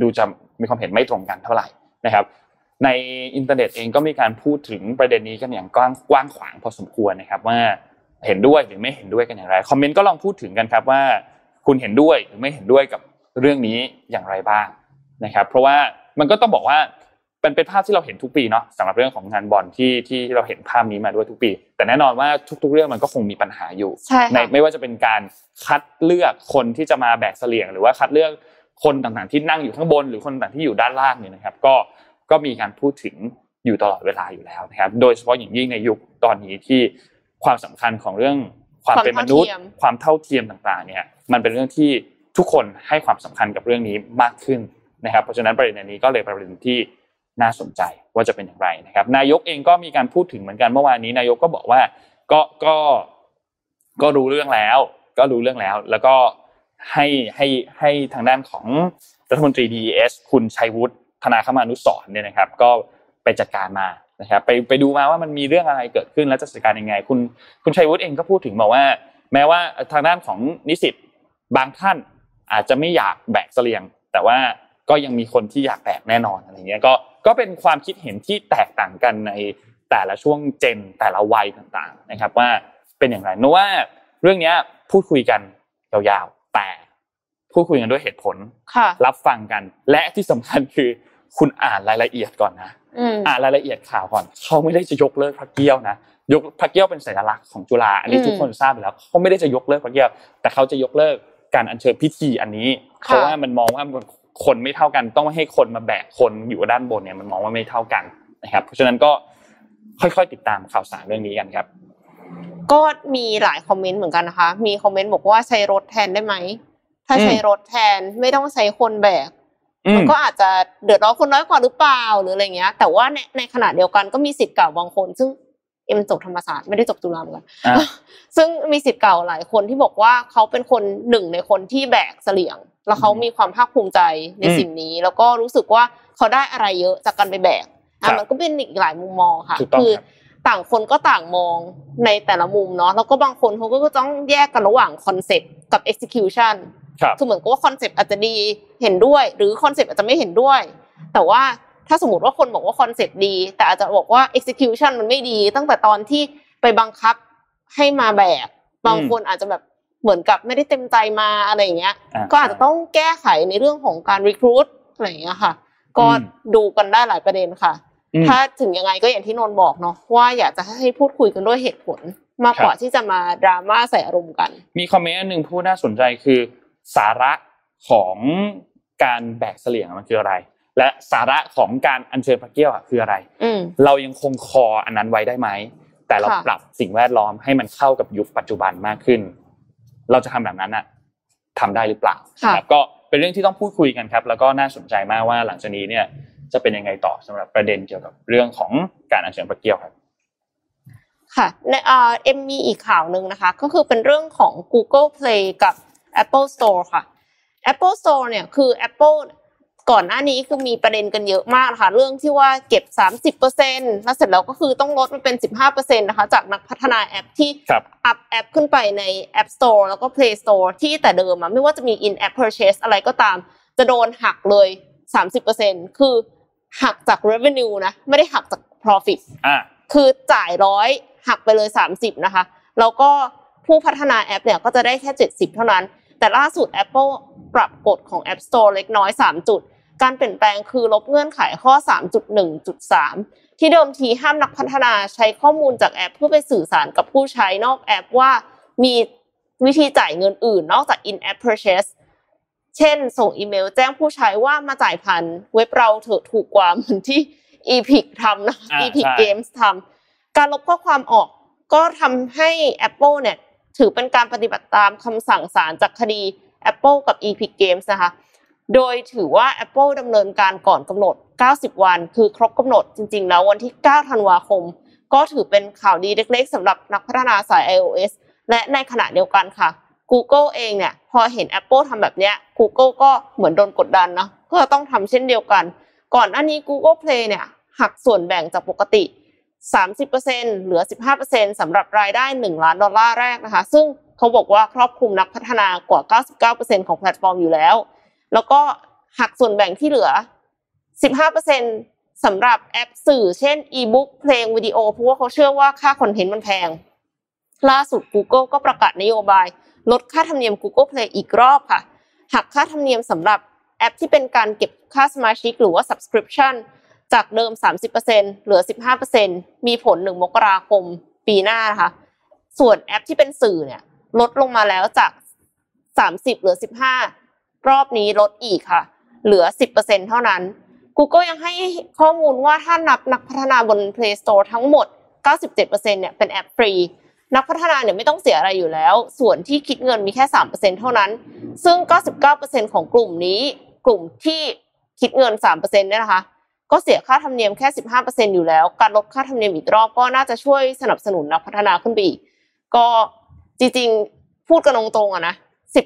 C: ดูจะมีความเห็นไม่ตรงกันเท่าไหร่นะครับ ในอินเทอร์เน็ตเองก็มีการพูดถึงประเด็นนี้กันอย่างกว้างกว้างขวางพอสมควรนะครับว่าเห็นด้วยหรือไม่เห็นด้วยกันอย่างไรคอมเมนต์ก็ลองพูดถึงกันครับว่า คุณเห็นด้วยหรือไม่เห็นด้วยกับเรื่องนี้อย่างไรบ้างนะครับ เพราะว่ามันก็ต้องบอกว่าเป็นเป็นภาพที่เราเห็นทุกปีเนาะสำหรับเรื่องของงานบอลที่ที่เราเห็นภาพนี้มาด้วยทุกปี แต่แน่นอนว่าทุก ๆ เรื่องมันก็คงมีปัญหาอยู่
D: ใช่
C: ใน
D: ค่ะ
C: ไม่ว่าจะเป็นการคัดเลือกคนที่จะมาแบกเสลี่ยง หรือว่าคัดเลือกคนต่างๆที่นั่งอยู่ข้างบน หรือคนต่างๆที่อยู่ด้านล่างเนี่ยนะครับ ก็ก็มีการพูดถึงอยู่ตลอดเวลาอยู่แล้วนะครับ โดยเฉพาะอย่างยิ่งในยุคตอนนี้ที่ความสำคัญของเรื่องความเป็นมนุษย์ ความเท่าเทียมต่างๆ เนี่ยมันเป็นเรื่องที่ทุกคนให้ความสำคัญกับเรื่องนี้มากขึ้นนะครับ เพราะฉะนั้นประเด็นนี้ก็เลยเป็นประเด็นที่ น่าสนใจว่าจะเป็นอย่างไรนะครับ นายกเองก็มีการพูดถึงเหมือนกันเมื่อวานนี้นายกก็บอกว่าก็ก็ก็รู้เรื่องแล้ว ก็รู้เรื่องแล้ว แล้วก็ให้ให้ให้ทางด้านของรัฐมนตรี DES คุณชัยวุฒิธนาคมานุสรเนี่ยนะครับ ก็ไปจัดการมานะครับไปไปดูมาว่ามันมีเรื่องอะไรเกิดขึ้นแล้วจะจัดการยังไง คุณคุณชัยวุฒิเองก็พูดถึงบอกว่า แม้ว่าทางด้านของนิสิตบางท่านอาจจะไม่อยากแบกเสลียง แต่ว่าก็ยังมีคนที่อยากแบกแน่นอนอะไรเงี้ยก็ ก็เป็นความคิดเห็นที่แตกต่างกันในแต่ละช่วงเจนแต่ละวัยต่างๆ นะครับ ว่าเป็นอย่างไรนึกว่าเรื่องเนี้ยพูดคุยกันยาวๆ แต่พูดคุยกันด้วยเหตุผล
D: ค่ะ
C: รับฟังกัน และที่สำคัญคือคุณอ่านรายละเอียดก่อนนะ
D: อืม
C: อ่านรายละเอียดข่าวก่อนเขาไม่ได้จะยกเลิกพระเกี้ยวนะยกพระเกี้ยวเป็นสัญลักษณ์ของจุฬาอันนี้
D: อืม
C: ทุกคนทราบอยู่แล้วเขาไม่ได้จะยกเลิกพระเกี้ยว แต่เขาจะยกเลิกการอัญเชิญพิธีอันนี้
D: ค่ะ
C: เพราะว่ามันมองว่า คนไม่เท่ากันต้องไม่ให้คนมาแบกคนอยู่ด้านบนเนี่ยมันมองว่าไม่เท่ากันนะครับ เพราะฉะนั้นก็ค่อยๆติดตามข่าวสารเรื่องนี้กันครับ
D: ก็มีหลายคอมเมนต์เหมือนกันนะคะ มีคอมเมนต์บอกว่าใช้รถแทนได้ไหมถ้าใช้รถแทนไม่ต้องใช้คนแบก
C: อื
D: มัน
C: ม
D: ก็อาจจะเดือดร้อนคนน้อยกว่าหรือเปล่าหรืออะไรเงี้ย แต่ว่าในในขณะเดียวกันก็มีสิทธิ์เก่าบางคน ซึ่ง เอ็มจบธรรมศาสตร์ไม่ได้จบจุฬาเหมือนกัน
C: อะ
D: ซึ่งมีสิทธิ์เก่าหลายคนที่บอกว่าเขาเป็นคนหนึ่งในคนที่แบกเสลี่ยง แล้วเขามีความภาคภูมิใจใน
C: อืม
D: สิ่งนี้ แล้วก็รู้สึกว่าเขาได้อะไรเยอะจากการไปแบก
C: ครั
D: อะ
C: บ
D: มันก็เป็นอีกหลายมุมมองค่ะ
C: ถูกต้อง
D: คือ
C: ครับ
D: ต่างคนก็ต่างมองในแต่ละมุมเนาะแล้วก็บางคนเขาก็ต้องแยกกันระหว่างคอนเซปต์กับ execution
C: ครับ
D: คือเหมือนกับว่าคอนเซปต์อาจจะดีเห็นด้วย หรือคอนเซปต์อาจจะไม่เห็นด้วย แต่ว่า ถ้าสมมติว่าคนบอกว่าคอนเซ็ปต์ดี แต่อาจจะบอกว่า execution มันไม่ดี ตั้งแต่ตอนที่ไปบังคับให้มาแบกบางคนอาจจะแบบเหมือนกับไม่ได้เต็มใจมาอะไรอย่างเงี้ย
C: อ่า
D: ก็อาจจะต้องแก้ไขในเรื่องของการ recruit อะไรอย่างเงี้ยค่ะ ก็
C: อืม
D: ดูกันได้หลายประเด็นค่ะ
C: อืม
D: ถ้าถึงยังไงก็อย่างที่นนท์บอกเนาะว่าอยากจะให้พูดคุยกันด้วยเหตุผล มากกว่า
C: ครับ
D: ที่จะมาดราม่าใส่อารมณ์กัน
C: มีคอมเมนต์อันหนึ่งพูดน่าสนใจคือ สาระของการแบกเสลี่ยงมันคืออะไร และสาระของการอัญเชิญพระเกี้ยวอะคืออะไร
D: อืม
C: เรายังคงคออันนั้นไว้ได้ไหมแต่เรา
D: ค่ะ
C: ปรับสิ่งแวดล้อมให้มันเข้ากับยุคปัจจุบันมากขึ้น เราจะทำแบบนั้นอะทำได้หรือเปล่า
D: ค่ะ
C: นะครับก็เป็นเรื่องที่ต้องพูดคุยกันครับ แล้วก็น่าสนใจมากว่าหลังจากนี้เนี่ยจะเป็นยังไงต่อสำหรับประเด็นเกี่ยวกับเรื่องของการอัญเชิญพระเกี้ยวครับ
D: ค่ะในเอ่อเอ็มมีอีกข่าวหนึ่งนะคะ ก็คือเป็นเรื่องของ Google Play กับ Apple Store ค่ะ Apple Store เนี่ยคือ Apple ก่อนหน้านี้คือมีประเด็นกันเยอะมากนะคะเรื่องที่ว่าเก็บ 30%แล้วเสร็จแล้วก็คือต้องลดมาเป็น 15%นะคะ จากนักพัฒนาแอปที่
C: ครับ
D: อัพแอปขึ้นไปใน App Store แล้วก็ Play Store ที่แต่เดิมอะไม่ว่าจะมี in app purchase อะไรก็ตาม จะโดนหักเลย 30%คือหักจาก revenue นะ ไม่ได้หักจาก profit
C: อ่า
D: คือจ่ายร้อยหักไปเลย 30 นะคะ แล้วก็ผู้พัฒนาแอปเนี่ยก็จะได้แค่ 70 เท่านั้น แต่ล่าสุด Apple ปรับกฎของ App Store เล็กน้อย 3 จุด การเปลี่ยนแปลงคือลบเงื่อนไขข้อ 3.1.3 ที่เดิมทีห้ามนักพัฒนาใช้ข้อมูลจากแอป เพื่อไปสื่อสารกับผู้ใช้นอกแอปว่ามีวิธีจ่ายเงินอื่น นอกจาก in-app purchase เช่น ส่งอีเมลแจ้งผู้ใช้ว่ามาจ่ายผ่านเว็บเราเถอะถูกกว่าเหมือนที่ Epic ทำนะ
C: อ่า
D: Epic
C: ใช่
D: Games ทำการลบข้อความออกก็ทำให้ Apple เนี่ยถือเป็นการปฏิบัติตามคำสั่งศาลจากคดี Apple กับ Epic Games นะคะ โดยถือว่า Apple ดำเนินการก่อนกำหนด 90 วัน คือครบกำหนดจริง ๆ แล้ววันที่ 9 ธันวาคม ก็ถือเป็นข่าวดีเล็กๆสำหรับนักพัฒนาสาย iOS และในขณะเดียวกันค่ะ Google เองเนี่ยพอเห็น Apple ทำแบบเนี้ย Google ก็เหมือนโดนกดดันเนะก็ต้องทำเช่นเดียวกัน ก่อนหน้านี้ Google Play เนี่ยหักส่วนแบ่งจากปกติ 30%เหลือ 15%สำหรับรายได้ 1 ล้านดอลลาร์แรกนะคะ ซึ่งเขาบอกว่าครอบคลุมนักพัฒนากว่า 99%ของแพลตฟอร์มอยู่แล้ว แล้วก็หักส่วนแบ่งที่เหลือ 15%สำหรับแอปสื่อ เช่นอีบุ๊กเพลงวิดีโอเพราะว่าเขาเชื่อว่าค่าคอนเทนต์มันแพง ล่าสุด Google ก็ประกาศนโยบาย ลดค่าธรรมเนียม Google Play อีกรอบค่ะ หักค่าธรรมเนียมสำหรับแอปที่เป็นการเก็บค่าสมาชิกหรือว่า subscription จากเดิม 30%เหลือ 15%มีผล 1 มกราคมปีหน้านะคะ ส่วนแอปที่เป็นสื่อเนี่ยลดลงมาแล้วจาก 30 เหลือ 15 รอบนี้ลดอีกค่ะ เหลือ 10%เท่านั้น Google ยังให้ข้อมูลว่าถ้านับนักพัฒนาบน Play Store ทั้งหมด 97%เนี่ยเป็นแอปฟรี นักพัฒนาเนี่ยไม่ต้องเสียอะไรอยู่แล้ว ส่วนที่คิดเงินมีแค่ 3%เท่านั้น ซึ่ง 99%ของกลุ่มนี้กลุ่มที่คิดเงิน 3%เนี่ยนะคะ ก็เสียค่าธรรมเนียมแค่ 15%อยู่แล้ว การลดค่าธรรมเนียมอีกรอบก็น่าจะช่วยสนับสนุนนักพัฒนาขึ้นไปอีก ก็จริงๆ พูดกันตรงๆอะนะ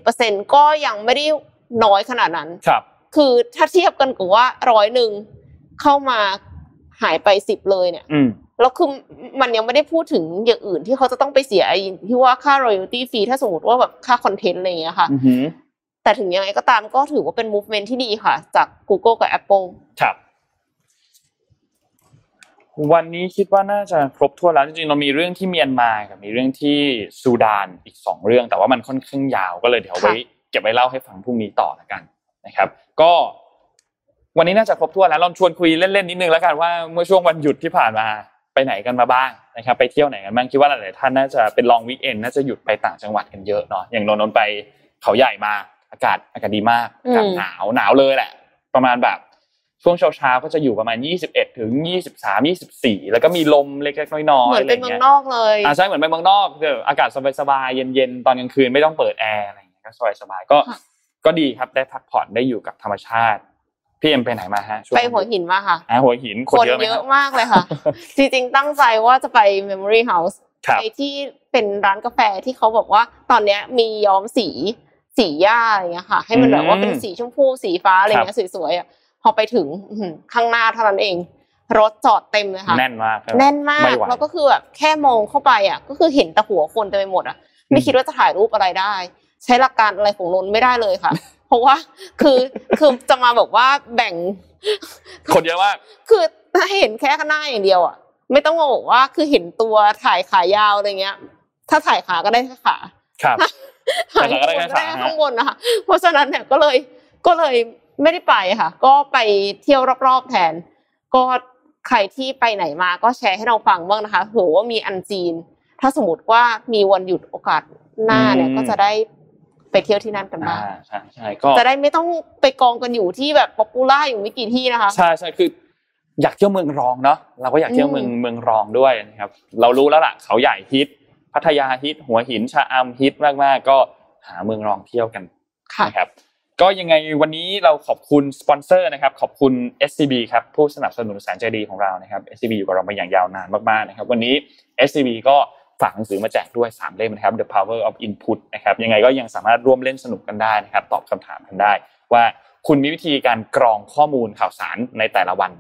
D: 10%ก็ยังไม่ได้ น้อยขนาดนั้น
C: ครับ
D: คือถ้าเทียบกันกับว่าร้อยหนึ่งเข้ามาหายไปสิบเลยเนี่ย
C: อืม
D: แล้วคือมันยังไม่ได้พูดถึงอย่างอื่นที่เขาจะต้องไปเสียไอ้ที่ว่าค่า royalty fee ถ้าสมมติว่าแบบค่าคอนเทนต์อะไรอย่างเงี้ยค่ะ
C: อือหือ
D: แต่ถึงยังไงก็ตามก็ถือว่าเป็น movement ที่ดีค่ะ จาก Google กับ Apple
C: ครับวันนี้คิดว่าน่าจะครบถ้วนแล้วจริงๆเรามีเรื่องที่เมียนมากับมีเรื่องที่ซูดานอีกสองเรื่อง แต่ว่ามันค่อนข้างยาวก็เลยเดี๋ยวเอาไว้เก็บไว้เล่าให้ฟังพรุ่งนี้ต่อแล้วกันนะครับ ก็วันนี้น่าจะครบถ้วนแล้วเราชวนคุยเล่นๆนิดนึงแล้วกันว่าเมื่อช่วงวันหยุดที่ผ่านมาไปไหนกันมาบ้างนะครับไปเที่ยวไหนกันบ้างคิดว่าหลายๆท่านน่าจะเป็นลองวีคเอนน่าจะหยุดไปต่างจังหวัดกันเยอะเนาะอย่างนนท์ไปเขาใหญ่มาอากาศอากาศดีมากอากาศ
D: อืม
C: หนาวหนาวเลยแหละ ประมาณแบบช่วงเช้าๆก็จะอยู่ประมาณ 21 ถึง 23 24 แล้วก็มีลมเล็กๆน้อยๆ
D: เหมือนเป็นะ
C: ไร
D: เมือง
C: งี้ย
D: นอกเลย
C: อ่าใช่เหมือนไปเมืองนอกเอออากาศสบายๆเย็นๆตอนกลางคืนไม่ต้องเปิดแอร์อะไรอย่างเงี้ย ก็สบายๆก็
D: ค่ะ
C: ก็ดีครับได้พักผ่อนได้อยู่กับธรรมชาติพี่เอ็มไปไหนมาฮะช่วง
D: ไปหัวหินมาค่ะ
C: อ่าหัวหินค
D: คนน
C: เยอะไหม
D: เย
C: ครั
D: อะ
C: บ
D: มากเลยค่ะ จริงๆตั้งใจว่าจะไป Memory House
C: ครับ
D: ไปที่เป็นร้านกาแฟที่เขาบอกว่าตอนเนี้ยมีย้อมสีสีหญ้าอะไรเงี้ยค่ะ ให้มันแบบว่าเป็นสีชมพูสีฟ้าอะไรเงี้ยสวยๆอะพอไปถึงอื้อหือข้างหน้าเท่านั้นเอง รถจอดเต็มเลยค่ะ
C: แน่นมากครับ
D: แน่นมาก
C: ไม่ไหว
D: แล้วก็คือแบบแค่มองเข้าไปอะก็คือเห็นแต่หัวคนเต็มไปหมดอะไม่คิดว่าจะถ่ายรูปอะไรได้ ใช้หลักการอะไรของนนท์ไม่ได้เลยค่ะ เพราะว่าคือคือจะมาบอกว่าแบ่ง
C: คนเยอะมาก
D: คือถ้าเห็นแค่ข้างหน้าอย่างเดียวอะไม่ต้องมาบอกว่าคือเห็นตัวถ่ายขายาวอะไรเงี้ย ถ้าถ่ายขาก็ได้แค่ขา
C: ครับ
D: ถ่าย
C: ถ่ายขาก็ได้แค่ขา
D: ข้างบนนะคะเพราะฉะนั้นเนี่ยก็เลยก็เลยไม่ได้ไปค่ะ ก็ไปเที่ยวรอบๆแทน ก็ใครที่ไปไหนมาก็แชร์ให้เราฟังบ้างนะคะเผื่อว่ามีอันจีน ถ้าสมมติว่ามีวันหยุดโอกาสหน้าเนี่ย
C: อืม
D: ก็จะได้ ไปเที่ยวที่นั่นกัน
C: อ่า
D: บ้าง
C: ใช่ใช่ก็
D: จะได้ไม่ต้องไปกองกันอยู่ที่แบบ popular อยู่ไม่กี่ที่นะคะ
C: ใช่ใช่คือ อยากเที่ยวเมืองรองเนาะเราก็อยากเที่ยวเมือง
D: อืม
C: เมืองรองด้วยนะครับ เรารู้แล้วล่ะเขาใหญ่ฮิต พัทยาฮิต หัวหินชะอำฮิตมากๆก็หาเมืองรองเที่ยวกัน
D: ค่ะ
C: นะครับก็ยังไงวันนี้เราขอบคุณสปอนเซอร์นะครับ ขอบคุณ SCB ครับผู้สนับสนุนแสนใจดีของเรานะครับ SCB อยู่กับเรามาอย่างยาวนานมากๆนะครับ วันนี้ SCB ก็ ฝากหนังสือมาแจกด้วย3เล่มนะครับ The Power of Input นะครับยังไงก็ยังสามารถร่วมเล่นสนุกกันได้นะครับตอบคำถามกันได้ ว่าคุณมีวิธีการกรองข้อมูลข่าวสารในแต่ละวัน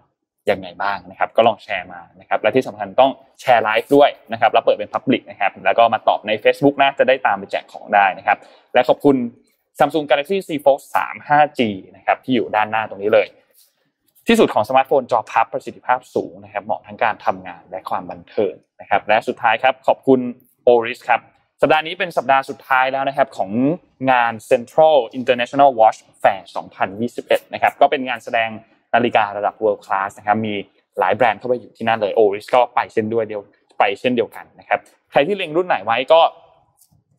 C: ยังไงบ้างนะครับ ก็ลองแชร์มานะครับและที่สำคัญต้องแชร์ไลฟ์ด้วยนะครับแล้วเปิดเป็น Public นะครับแล้วก็มาตอบใน Facebook นะจะได้ตามไปแจกของได้นะครับ และขอบคุณ Samsung Galaxy Z Fold 3 5G นะครับที่อยู่ด้านหน้าตรงนี้เลย ที่สุดของสมาร์ทโฟนจอพับประสิทธิภาพสูงนะครับเหมาะทั้งการทำงานและความบันเทิงนะครับ และสุดท้ายครับขอบคุณ Oris ครับสัปดาห์นี้เป็นสัปดาห์สุดท้ายแล้วนะครับของงาน Central International Watch Fair 2021 นะครับก็เป็นงานแสดงนาฬิการะดับ world class นะครับมีหลายแบรนด์เข้าไปอยู่ที่นั่นเลย Oris ก็ไปเช่นด้วยเดียวไปเช่นเดียวกันนะครับใครที่เล็งรุ่นไหนไว้ก็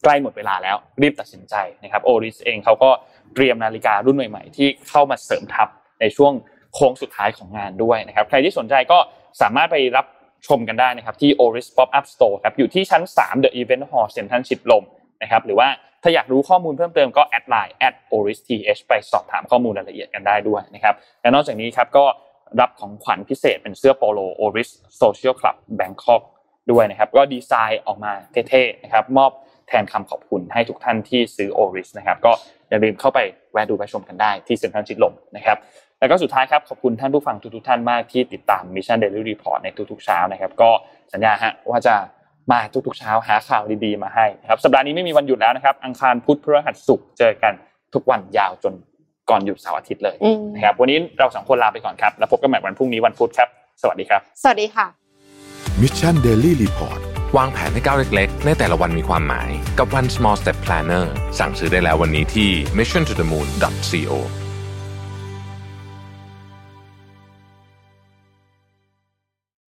C: ใกล้หมดเวลาแล้วรีบตัดสินใจนะครับโอริสเองเขาก็เตรียมนาฬิการุ่นใหม่ ๆ ที่เข้ามาเสริมทัพในช่วง โค้งสุดท้ายของงานด้วยนะครับใครที่สนใจก็สามารถไปรับชมกันได้นะครับที่ Oris Pop Up Store ครับอยู่ที่ชั้น 3 The Event Hall Central ชิดลมนะครับหรือว่าถ้าอยากรู้ข้อมูลเพิ่มเติมก็แอดไลน์ @oristh ไปสอบถามข้อมูลรายละเอียดกันได้ด้วยนะครับและนอกจากนี้ครับก็รับของขวัญพิเศษเป็นเสื้อโปโล Oris Social Club Bangkok ด้วยนะครับก็ดีไซน์ออกมาเท่ๆนะครับมอบแทนคำขอบคุณให้ทุกท่านที่ซื้อ Oris นะครับก็อย่าลืมเข้าไปแวะดูแวะชมกันได้ที่เซ็นทรัลชิดลมนะครับ แล้วก็สุดท้ายครับขอบคุณท่านผู้ฟังทุกๆท่านมากที่ติดตาม Mission Daily Report ในทุกๆเช้านะครับ ก็สัญญาฮะว่าจะมาทุกๆเช้าหาข่าวดีๆมาให้นะครับสัปดาห์นี้ไม่มีวันหยุดแล้วนะครับ อังคารพุธพฤหัสศุกร์เจอกันทุกวันยาวจนก่อนหยุดเสาร์อาทิตย์เลย
D: อืม
C: นะครับวันนี้เราสองคนลาไปก่อนครับ แล้วพบกันใหม่วันพรุ่งนี้วันพุธครับ สวัสดีครับ
D: สวัสดีค่ะ
B: Mission Daily Report วางแผนให้ก้าวเล็กๆ ในแต่ละวันมีความหมายกับ One Small Step Planner สั่งซื้อได้แล้ววันนี้ที่ mission